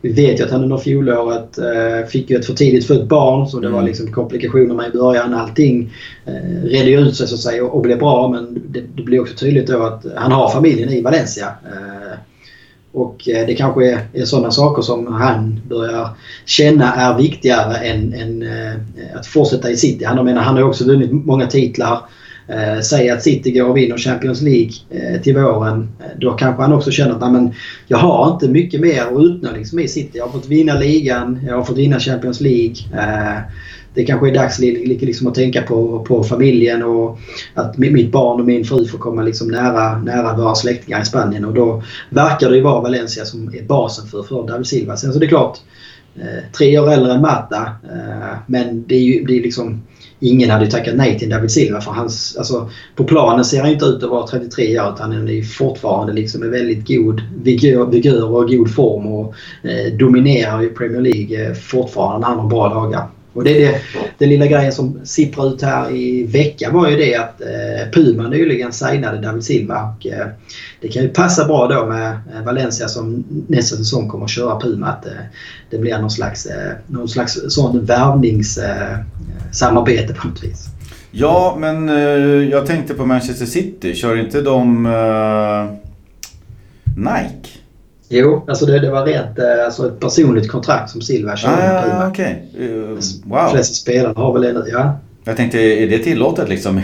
vi vet ju att han under fjolåret eh, fick ju ett för tidigt fött barn så det var mm. liksom komplikationer med i början. Allting eh, redde ut sig så att säga och, och blev bra men det, det blir också tydligt då att han har familjen i Valencia. Eh, och eh, det kanske är, är sådana saker som han börjar känna är viktigare än, än eh, att fortsätta i City. Han, menar, han har också vunnit många titlar. Eh, säg att City går och vinner Champions League eh, till våren. Eh, då kanske han också känner att men, jag har inte mycket mer att utnå liksom, i City. Jag har fått vinna ligan, jag har fått vinna Champions League eh, det kanske är dags liksom att tänka på, på familjen och att mitt barn och min fru får komma liksom nära, nära våra släktingar i Spanien. Och då verkar det ju vara Valencia som är basen för, för David Silva. Sen så det är klart, eh, tre år äldre än Mata. Eh, men det är ju det är liksom, ingen hade tackat nej till David Silva för hans, alltså, på planen ser han inte ut att vara 33 år utan han är fortfarande liksom en väldigt god vigör, vigör och god form och eh, dominerar i Premier League eh, fortfarande när han har bra dagar. Och det, det, den lilla grejen som sipprar ut här i veckan var ju det att eh, Puma nyligen signade David Silva. Och, eh, det kan ju passa bra då med eh, Valencia som nästa säsong kommer att köra Puma. Att eh, det blir någon slags, eh, någon slags sån värvningssamarbete eh, på något vis. Ja, men eh, jag tänkte på Manchester City. Kör inte de eh, Nike? Jo, alltså det, det var rätt. Eh, alltså ett personligt kontrakt som Silva körde ah, med Puma. Okay. Uh, wow. De flesta spelarna har väl det ja. Jag tänkte, är det tillåtet liksom?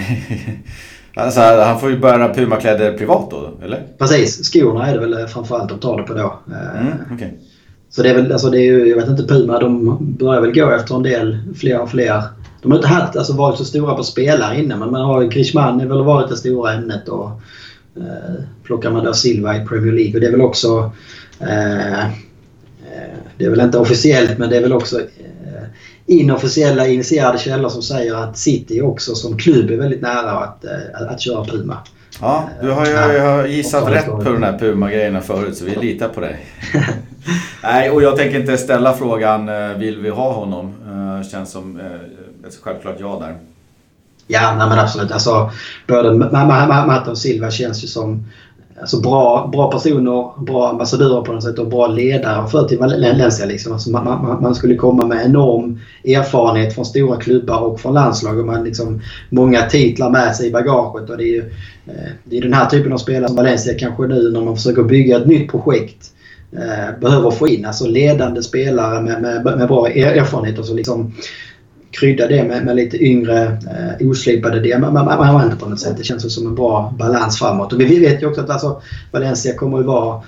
[LAUGHS] alltså, han får ju bära Puma-kläder privat då, eller? Precis. Skorna är det väl framförallt de tar det på då. Eh, mm, okay. Så det är väl, alltså det är ju, jag vet inte, Puma de börjar väl gå efter en del, fler och fler. De har inte haft, alltså varit så stora på spelare innan men man har Grishman har väl varit det stora ämnet och eh, plockar man då Silva i Premier League och det är väl också Eh, eh, det är väl inte officiellt men det är väl också eh, inofficiella initierade källor som säger att City också som klubb är väldigt nära att, att köra Puma. Ja, du har ju har gissat rätt på de här Puma-grejerna förut så vi litar på dig. [LAUGHS] Nej, och jag tänker inte ställa frågan vill vi ha honom? Känns som ett självklart ja där. Ja, nej, men absolut. Alltså, både Matte och Silva känns ju som alltså bra, bra personer, bra ambassadörer på något sätt och bra ledare för till Valencia. Liksom. Alltså man, man, man, skulle komma med enorm erfarenhet från stora klubbar och från landslag och man liksom många titlar med sig i bagaget. Och det är ju eh, det är den här typen av spelare som Valencia kanske nu när man försöker bygga ett nytt projekt eh, behöver få in. Alltså ledande spelare med, med, med bra erfarenhet och så liksom krydda det med, med lite yngre eh, oslipade diamanter på något sätt. Det känns som en bra balans framåt. Och vi vet ju också att alltså, Valencia kommer att vara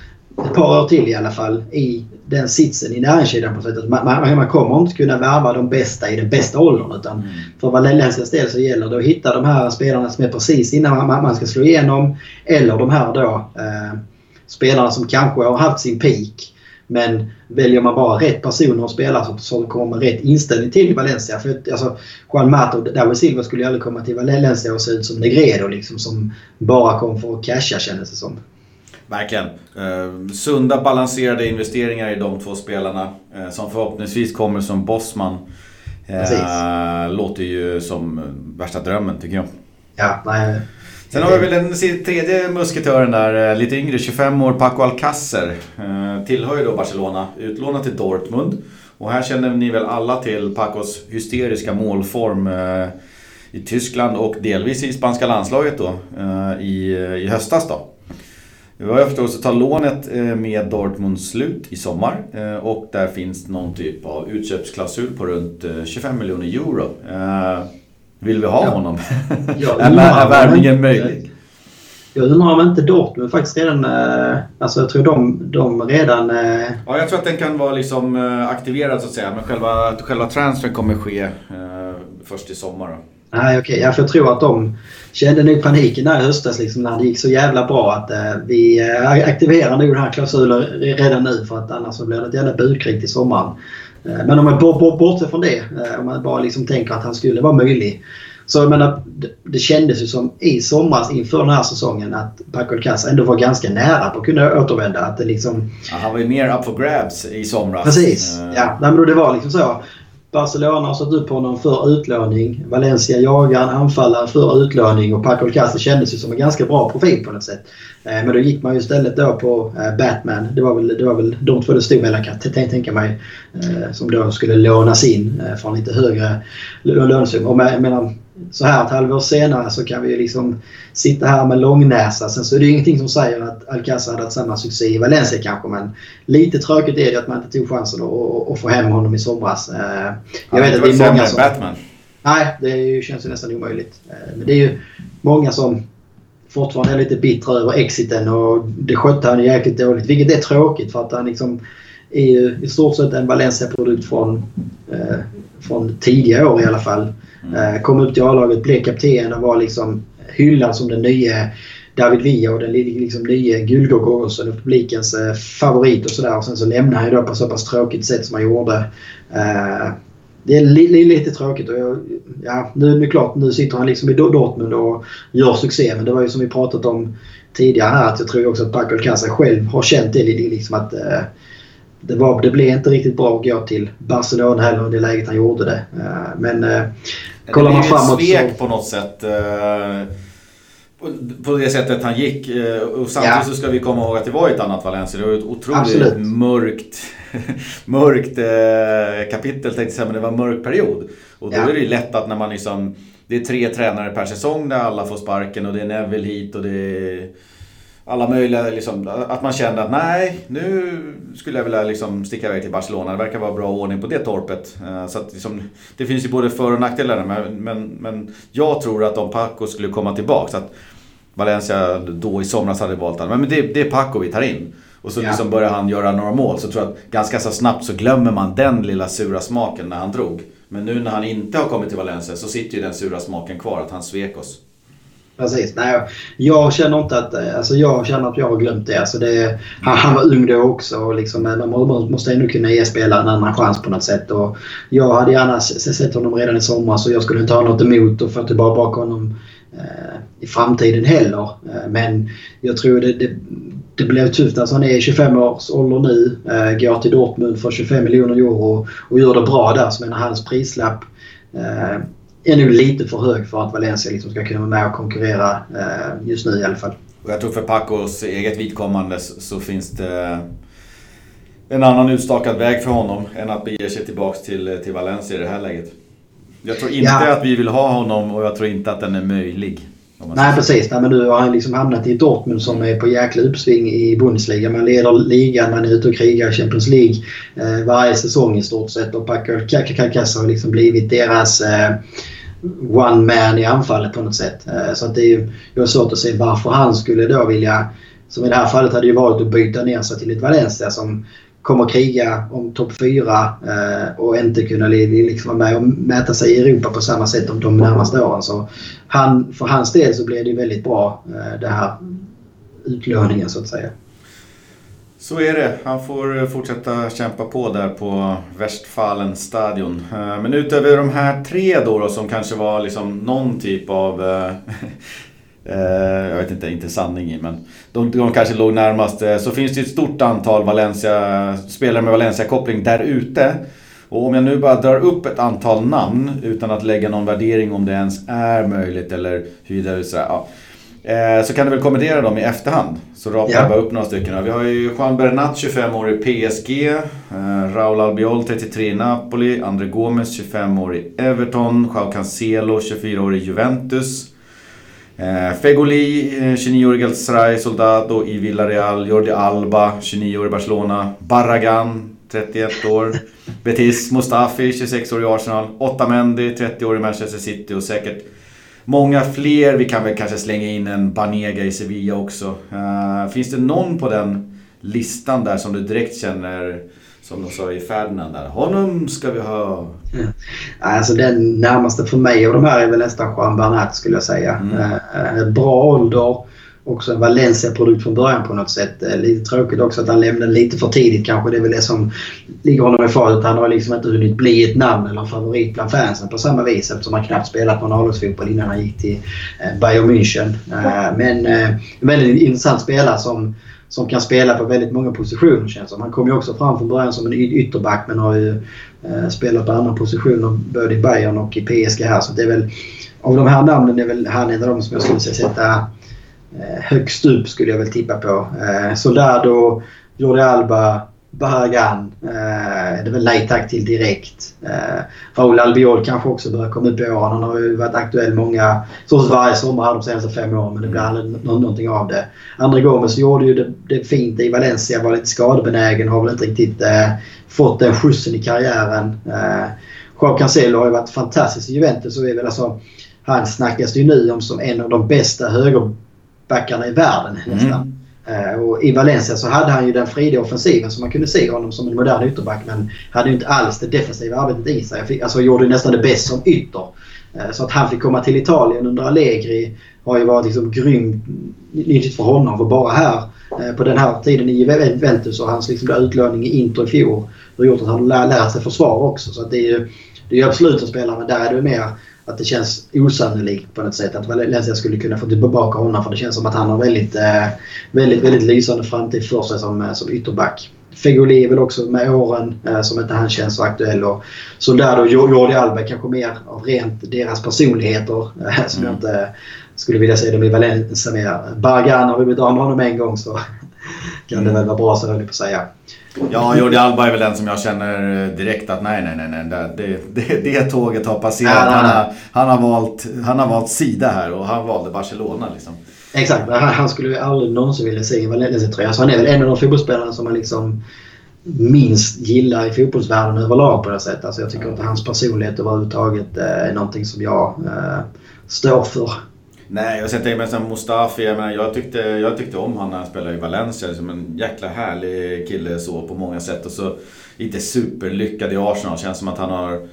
ett par år till i alla fall i den sitsen i näringskedjan på sättet. Man, man, man kommer inte kunna värva de bästa i den bästa åldern. Utan mm. För Valencias del så gäller det att hitta de här spelarna som är precis innan man, man ska slå igenom. Eller de här då eh, spelarna som kanske har haft sin peak men väljer man bara rätt personer att spela så, så kommer man rätt inställning till Valencia. För alltså, Juan Mato och David Silva skulle ju aldrig komma till Valencia och se ut som Negredo liksom, som bara kom för att casha kändes det som. Verkligen. Eh, sunda balanserade investeringar i de två spelarna eh, som förhoppningsvis kommer som bossman. Eh, låter ju som värsta drömmen tycker jag. Ja, nej. Sen har vi väl den tredje musketören där, eh, lite yngre, 25 år, Paco Alcacer. Eh, tillhör ju då Barcelona, utlånad till Dortmund. Och här känner ni väl alla till Pacos hysteriska målform eh, i Tyskland och delvis i spanska landslaget då i, i höstas då. Vad jag förstår så tar lånet med Dortmund slut i sommar och där finns någon typ av utköpsklausul på runt 25 miljoner euro. Vill vi ha ja. honom? [LAUGHS] är värvningen möjlig? Jag undrar om inte Dortmund faktiskt redan... Eh, alltså jag tror de, de redan... Eh, ja, jag tror att den kan vara liksom eh, aktiverad så att säga. Men själva, själva transfern kommer ske först i sommar. Då. Nej, okej. Okay. Ja, för jag tror att de kände nog paniken där i höstas liksom, när det gick så jävla bra att eh, vi eh, aktiverar nog den här klausulen redan nu för att annars så blir det ett jävla budkrig till sommaren. Eh, men om man bortser från det, eh, om man bara liksom tänker att han skulle vara möjlig. Så jag menar, det kändes ju som i somras inför den här säsongen att Paco Alcázar ändå var ganska nära på att kunna återvända. Att det liksom... Ja, han var ju mer up for grabs i somras. Precis. Uh... Ja, men det var liksom så. Barcelona har satt upp honom för utlåning. Valencia jagar en anfallare för utlåning och Paco Alcázar kändes ju som en ganska bra profil på något sätt. Eh, men då gick man ju istället då på eh, Batman. Det var väl, det var väl de två det stod mellan kan jag tänka mig. Eh, som då skulle lånas in från lite högre lönesumma. Och så här ett halvår senare så kan vi liksom sitta här med långnäsa. Sen så är det ingenting som säger att Alcázar hade haft samma succé i Valencia kanske. Men lite tråkigt är det att man inte tog chansen att få hem honom i somras. Jag vet att det är många som... Batman. Nej, det känns ju nästan omöjligt. Men det är ju många som fortfarande är lite bittra över exiten och det skötte han jäkligt dåligt. Vilket är tråkigt för att han liksom är ju i stort sett en Valencia-produkt från, eh, från tidiga år i alla fall. Mm. Eh, kom upp till A-laget, blev kapten och var liksom hyllad som den nya David Villa och den liksom nya guldgångåsen och publikens eh, favorit och sådär. Sen så lämnade han ju då på så pass tråkigt sätt som han gjorde. Eh, det är li, lite tråkigt. Och jag, ja, nu, nu klart, nu sitter han liksom i Dortmund och gör succé. Men det var ju som vi pratat om tidigare här att jag tror också att Paco Alcázar själv har känt det liksom att eh, det, var, det blev inte riktigt bra att gå till Barcelona heller i det läget han gjorde det. Eh, men eh, kollar man framåt så... Det är ett svek på något sätt. Eh, på det sättet han gick. Eh, och samtidigt ja. så ska vi komma ihåg att det var ett annat Valencia. Det var ett otroligt Absolut. mörkt, [LAUGHS] mörkt kapitel tänkte jag säga, men det var en mörk period. Och då ja. är det lätt att när man liksom... Det är tre tränare per säsong där alla får sparken och det är Neville hit och det är alla möjliga, liksom, att man kände att nej, nu skulle jag vilja liksom sticka iväg till Barcelona. Det verkar vara bra ordning på det torpet. Eh, så att liksom, det finns ju både för och nackdelar men, men, men jag tror att om Paco skulle komma tillbaka, att Valencia då i somras hade valt honom. Men det, det är Paco vi tar in. Och så ja. liksom börjar han göra några mål. Så tror jag att ganska så snabbt så glömmer man den lilla sura smaken när han drog. Men nu när han inte har kommit till Valencia så sitter ju den sura smaken kvar, att han svek oss. Precis. Nej, jag känner inte att... Eh, alltså jag känner att jag har glömt det. Alltså det han, han var ung då också. Och liksom, eh, man måste ändå kunna ge spelaren en annan chans på något sätt. Och jag hade gärna sett honom redan i sommar så jag skulle inte ha något emot att få tillbaka honom eh, i framtiden heller. Eh, men jag tror det, det, det blev tufft. Alltså han är 25 års ålder nu. Eh, går till Dortmund för 25 miljoner euro och gör det bra där. Så menar hans prislapp är nog lite för hög för att Valencia liksom ska kunna vara med och konkurrera eh, just nu i alla fall. Och jag tror för Pacos eget vidkommande så finns det en annan utstakad väg för honom än att bege sig tillbaks till, till Valencia i det här läget. Jag tror inte ja. att vi vill ha honom och jag tror inte att den är möjlig. Nej precis. Nej, men nu har han liksom hamnat i Dortmund som är på jäkla uppsving i Bundesliga. Man leder ligan, man är ute och krigar i Champions League eh, varje säsong i stort sett. Och Paco Kakas har liksom blivit deras eh, one man i anfallet på något sätt. Eh, så att det är ju jag har svårt att se varför han skulle då vilja som i det här fallet hade ju varit att byta ner sig till ett Valencia som kommer kriga om topp 4 eh, och inte kunna liksom vara med och mäta sig i Europa på samma sätt om de närmaste åren. Så han, för hans del så blev det väldigt bra eh, det här utlåningen så att säga. Så är det. Han får eh, fortsätta kämpa på där på Westfalen stadion. Eh, men utöver de här tre då, då som kanske var liksom någon typ av Eh, [LAUGHS] jag vet inte, inte sanning i men de, de kanske låg närmast. Eh, så finns det ett stort antal Valencia, spelare med Valencia-koppling där ute. Och om jag nu bara drar upp ett antal namn utan att lägga någon värdering om det ens är möjligt eller huruvida så, ja. Eh, så kan du väl kommentera dem i efterhand. Så rapar jag bara upp några stycken. Vi har ju Juan Bernat, 25 år i PSG. Raúl Albiol, 33 i Napoli. André Gomes, 25 år i Everton. Joao Cancelo, 24 år i Juventus. Eh, Fegoli, 29 år i Galatasaray, Soldado i Villarreal, Jordi Alba, 29 år i Barcelona, Barragan, 31 år, [LAUGHS] Betis, Mustafi, 26 år i Arsenal, Otamendi, 30 år i Manchester City och säkert många fler. Vi kan väl kanske slänga in en Banega i Sevilla också. Uh, finns det någon på den listan där som du direkt känner som de sa i Ferdinand där. Honom ska vi ha. Ja. Alltså den närmaste för mig av de här är väl nästan Juan Bernat skulle jag säga. Mm. Eh, bra ålder. Också en Valencia-produkt från början på något sätt. Eh, lite tråkigt också att han lämnade lite för tidigt kanske. Det är väl det som ligger honom i fatet. Han har liksom inte hunnit bli ett namn eller en favorit bland fansen på samma vis eftersom han knappt spelat någon A-lagsfotboll innan han gick till eh, Bayern München. Men en väldigt intressant spelare som som kan spela på väldigt många positioner känns som. Han kom ju också fram från början som en ytterback men har ju eh, spelat på andra positioner både i Bayern och i PSG här. Så det är väl, av de här namnen är väl han en av de som jag skulle sätta eh, högst upp skulle jag väl tippa på. Eh, Soldado, Jordi Alba, Barragan eh, det är väl nej tack till direkt. Eh, Raúl Albiol kanske också börjar komma upp i åren. Han har ju varit aktuell många, så varje sommar de senaste fem åren men det blir aldrig någonting av det. André Gomes gjorde ju det, det fint i Valencia, var lite skadebenägen, har väl inte riktigt eh, fått den skjutsen i karriären. Eh, Joao Cancelo har ju varit fantastisk i Juventus och är väl alltså, han snackas ju nu om som en av de bästa högerbackarna i världen. Mm. Eh, och I Valencia så hade han ju den fria offensiven så man kunde se honom som en modern ytterback men hade ju inte alls det defensiva arbetet i sig. Fick, alltså gjorde nästan det bäst som ytter. Eh, så att han fick komma till Italien under Allegri har ju varit liksom grymt nyttigt för honom. För bara här eh, på den här tiden i Juventus och hans liksom utlåning i Inter i fjol har gjort att han lär, lärt sig försvar också. Så att det är ju det är absolut en spelare men där är det mer att det känns osannolikt på något sätt att Valencia skulle kunna få tillbaka honom för det känns som att han har väldigt, eh, väldigt, väldigt lysande framtid för sig som, eh, som ytterback. Fegoli är väl också med åren eh, som inte han känns så aktuell. Och Soldado och Jordi Alba kanske mer av rent deras personligheter som mm. jag inte skulle vilja se dem i Valencia mer. Bargan har vi blivit av med honom en gång så kan det väl vara bra så höll jag på att säga. Ja, Jordi Alba är väl den som jag känner direkt att nej, nej, nej, nej det, det, det tåget har passerat. Han har, han, har valt, han har valt sida här och han valde Barcelona liksom. Exakt, han skulle aldrig någonsin vilja se i Valencia-tröja. Så han är väl en av de fotbollsspelarna som man liksom minst gillar i fotbollsvärlden överlag på det sättet. Alltså jag tycker inte hans personlighet överhuvudtaget eh, är någonting som jag eh, står för. Nej, och sen tänker jag som Mustafi, jag, menar, jag, tyckte, jag tyckte om honom när han spelade i Valencia. Som en jäkla härlig kille så på många sätt. Och så inte superlyckad i Arsenal. Känns som att han har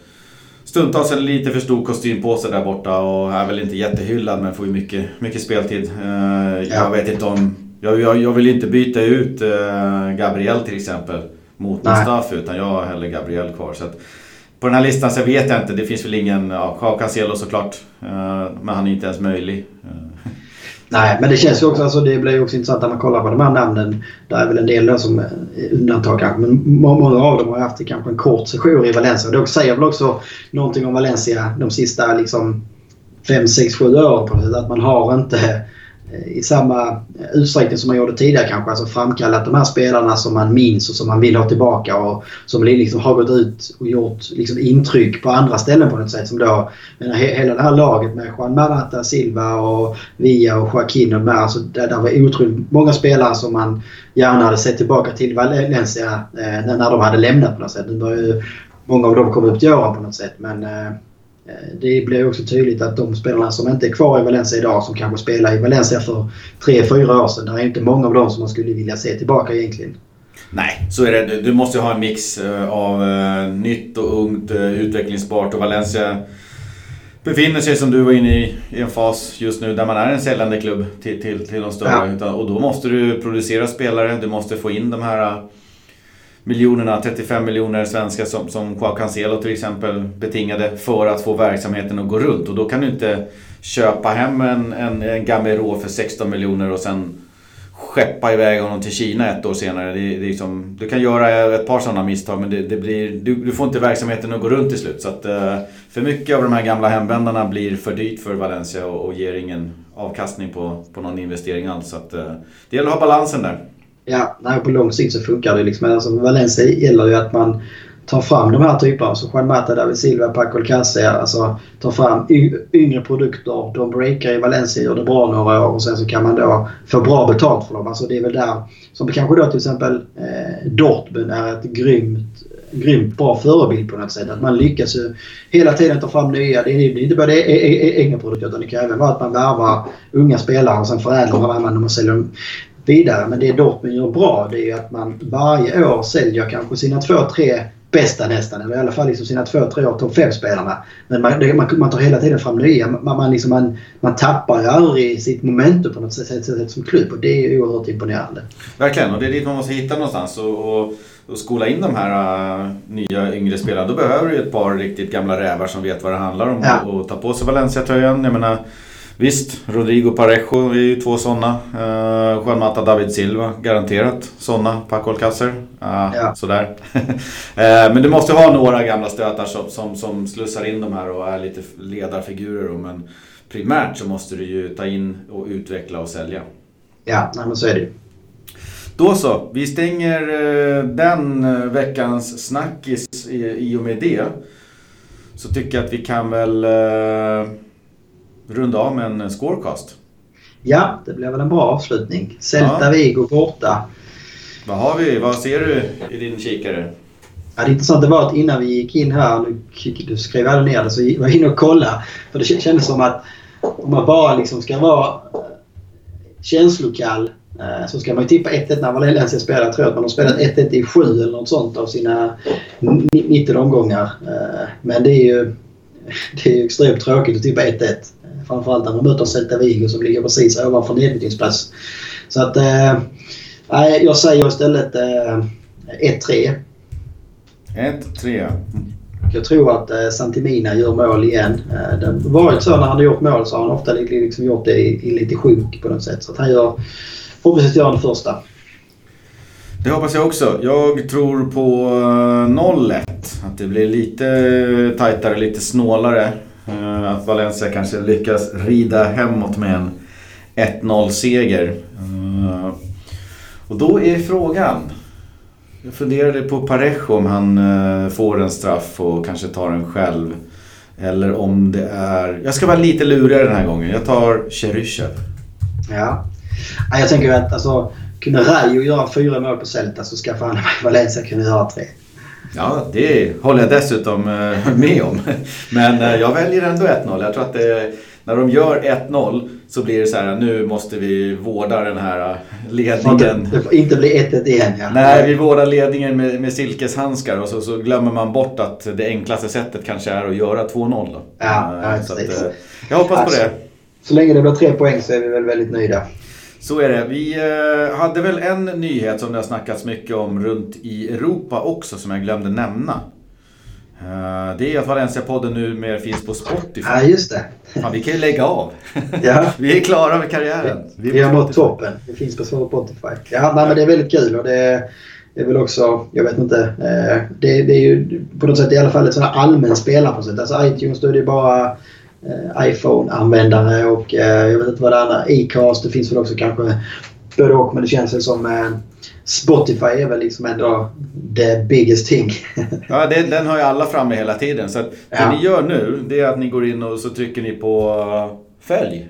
stundtals en lite för stor kostym på sig där borta och är väl inte jättehyllad men får ju mycket, mycket speltid. Ja. Jag vet inte om... Jag, jag, jag vill inte byta ut uh, Gabriel till exempel mot Mustafi utan jag har hellre Gabriel kvar. Så att, på den här listan så vet jag inte. Det finns väl ingen... Ja, Cancelo såklart. Eh, men han är inte ens möjlig. Eh. Nej, men det känns ju också, alltså det blir ju också intressant när man kollar på de här namnen. Där är väl en del som är undantag kanske. Men många av dem har haft kanske en kort session i Valencia. Det säger väl också någonting om Valencia de sista liksom 5, 6, 7 åren på det Att man har inte Eh, i samma eh, utsträckning som man gjorde tidigare kanske. Alltså framkallat de här spelarna som man minns och som man vill ha tillbaka och som liksom har gått ut och gjort liksom intryck på andra ställen på något sätt. Som då, menar, hela det här laget med Juan Marata, Silva och Villa och Joaquin och de här. Alltså, där, där var otroligt många spelare som man gärna hade sett tillbaka till Valencia eh, när de hade lämnat på något sätt. Nu börjar ju många av dem komma upp till åren på något sätt. Men, eh, Eh, det blir också tydligt att de spelarna som inte är kvar i Valencia idag som kanske spelade i Valencia för tre fyra år sedan. Det är inte många av dem som man skulle vilja se tillbaka egentligen. Nej, så är det. Du måste ha en mix eh, av eh, nytt och ungt, utvecklingsbart och Valencia befinner sig som du var inne i, i en fas just nu där man är en säljande klubb till, till, till de större. Ja. Och då måste du producera spelare, du måste få in de här miljonerna, 35 miljoner svenskar som, som Joao Cancelo till exempel betingade för att få verksamheten att gå runt. Och då kan du inte köpa hem en, en, en Gamero för 16 miljoner och sen skeppa iväg honom till Kina ett år senare. Det, det liksom, du kan göra ett par sådana misstag men det, det blir, du, du, får inte verksamheten att gå runt till slut. Så att, eh, för mycket av de här gamla hemvändarna blir för dyrt för Valencia och, och ger ingen avkastning på, på någon investering alls. Så att, eh, det gäller att ha balansen där. Ja, nej, på lång sikt så funkar det. Liksom. Alltså, Valencia gäller ju att man tar fram de här typerna. Alltså Juan Mata, David Silva, Paco Alcacer. Alltså tar fram yngre produkter. De breakar i Valencia, gör det bra några år och sen så kan man då få bra betalt för dem. Alltså det är väl där som kanske då till exempel eh, Dortmund är ett grymt grymt bra förebild på något sätt. Att man lyckas ju hela tiden ta fram nya. Det är inte bara det e, e, egna produkter utan det kan även vara att man värvar unga spelare och sen förädlar man dem och säljer dem vidare. Men det Dortmund gör bra det är ju att man varje år säljer kanske sina två, tre bästa nästan. Eller i alla fall liksom sina två, tre år topp 5-spelarna. Men man, man, man, tar hela tiden fram nya. Man, man, liksom, man, man tappar ju aldrig sitt momentum på något sätt, sätt som klubb och det är oerhört imponerande. Verkligen och det är dit man måste hitta någonstans. Och, och, och skola in de här uh, nya yngre spelarna. Då behöver du ett par riktigt gamla rävar som vet vad det handlar om ja. och, och ta på sig Valencia-tröjan. Jag menar, Visst, Rodrigo Parejo är ju två sådana. Uh, Juan Mata David Silva, garanterat sådana. Paco Alcacer, uh, ja. sådär. uh, [LAUGHS] men du måste ha några gamla stötar som, som, som slussar in de här och är lite ledarfigurer. Men primärt så måste du ju ta in och utveckla och sälja. Ja, men så är det ju. Då så, vi stänger uh, den veckans snackis i, i och med det. Så tycker jag att vi kan väl runda av med en scorecast. Ja, det blir väl en bra avslutning. Celta ja. Vigo borta. Vad har vi? Vad ser du i din kikare? Ja, det intressanta var att innan vi gick in här, nu du skrev jag ner det, så var jag inne och kollade. För det kändes som att om man bara liksom ska vara känslokall eh, så ska man ju tippa 1-1 när Valencia spelar. Jag tror att man har spelat 1-1 i 7 eller något sånt av sina 19 omgångar. Eh, men det är ju [LAUGHS] det är extremt tråkigt att tippa 1-1. Framförallt när man möter Celta Vigo som ligger precis ovanför nedflyttningsplats. Så att... Eh, jag säger istället eh, 1-3. 1-3. Jag tror att eh, Santimina gör mål igen. Eh, det har varit så när han har gjort mål så har han ofta liksom gjort det i, i lite sjunk på något sätt. Så att han gör... Förhoppningsvis gör han det första. Det hoppas jag också. Jag tror på 0-1. Eh, att det blir lite tajtare, lite snålare. Eh, att Valencia kanske lyckas rida hemåt med en 1-0 seger. Eh, och då är frågan. Jag funderade på Parejo om han eh, får en straff och kanske tar den själv. Eller om det är... Jag ska vara lite lurigare den här gången. Jag tar Cheryshev. Ja. Jag tänker att alltså kunde Rayo göra fyra mål på Celta så ska fan Valencia kunna göra tre. Ja, det håller jag dessutom eh, med om. [LAUGHS] Men eh, jag väljer ändå 1-0. Jag tror att det, när de gör 1-0 så blir det så här, nu måste vi vårda den här eh, ledningen. Det får inte bli 1-1 igen ja. Nej, vi vårdar ledningen med, med silkeshandskar och så, så, glömmer man bort att det enklaste sättet kanske är att göra 2-0. Ja, ja, så att, jag hoppas alltså, på det. Så länge det blir tre poäng så är vi väl väldigt nöjda. Så är det. Vi eh, hade väl en nyhet som det har snackats mycket om runt i Europa också som jag glömde nämna. Eh, det är att Valencia-podden numera finns på Spotify. Ja, just det. Fan, vi kan ju lägga av. Ja. [LAUGHS] vi är klara med karriären. Vi, har nått toppen. Det finns på Spotify. Ja, nej, men det är väldigt kul och det är väl också, jag vet inte, eh, det, det är ju på något sätt i alla fall ett sånt här allmänt spelarprojekt. Alltså iTunes då är det bara iPhone-användare och eh, jag vet inte vad det andra, Acast, det finns väl också kanske både och men det känns som Spotify är väl liksom ändå the biggest thing. [LAUGHS] ja, det, den har ju alla framme hela tiden. Så att det ja. ni gör nu det är att ni går in och så trycker ni på följ.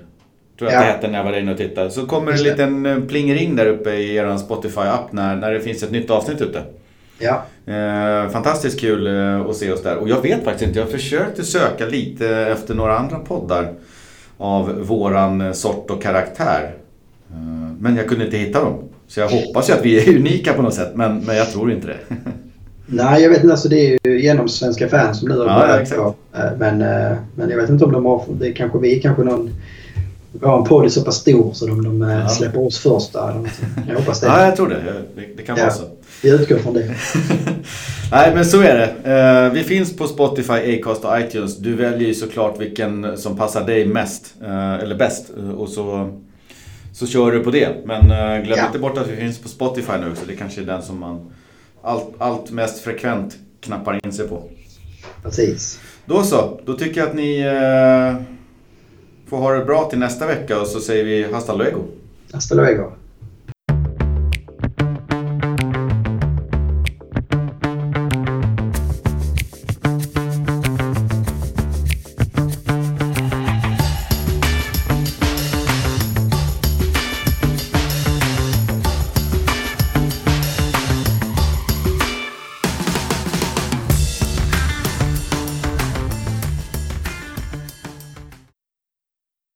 Tror jag ja. att det hette när jag var inne och tittade. Så kommer det en liten plingering där uppe i er Spotify-app när, när det finns ett nytt avsnitt ute. Ja. Eh, fantastiskt kul eh, att se oss där. Och jag vet faktiskt inte, jag försökte söka lite efter några andra poddar av våran sort och karaktär. Eh, men jag kunde inte hitta dem. Så jag hoppas ju att vi är [LAUGHS] unika på något sätt, men, men jag tror inte det. [LAUGHS] Nej, jag vet inte. Alltså det är ju genom svenska fans som nu har börjat ja. Men, men jag vet inte om de har... Det är kanske vi kanske någon Ja, en podd är så pass stor så de, de ja. släpper oss först där. Jag hoppas det. Ja, jag tror det. Det, det kan ja. vara så. Vi utgår från det. [LAUGHS] Nej, men så är det. Uh, vi finns på Spotify, Acast och iTunes. Du väljer ju såklart vilken som passar dig mest, uh, eller bäst. Uh, och så, så kör du på det. Men glöm ja. inte bort att vi finns på Spotify nu också. Det kanske är den som man allt, allt mest frekvent knappar in sig på. Precis. Då så. Då tycker jag att ni får ha det bra till nästa vecka och så säger vi hasta luego. Hasta luego.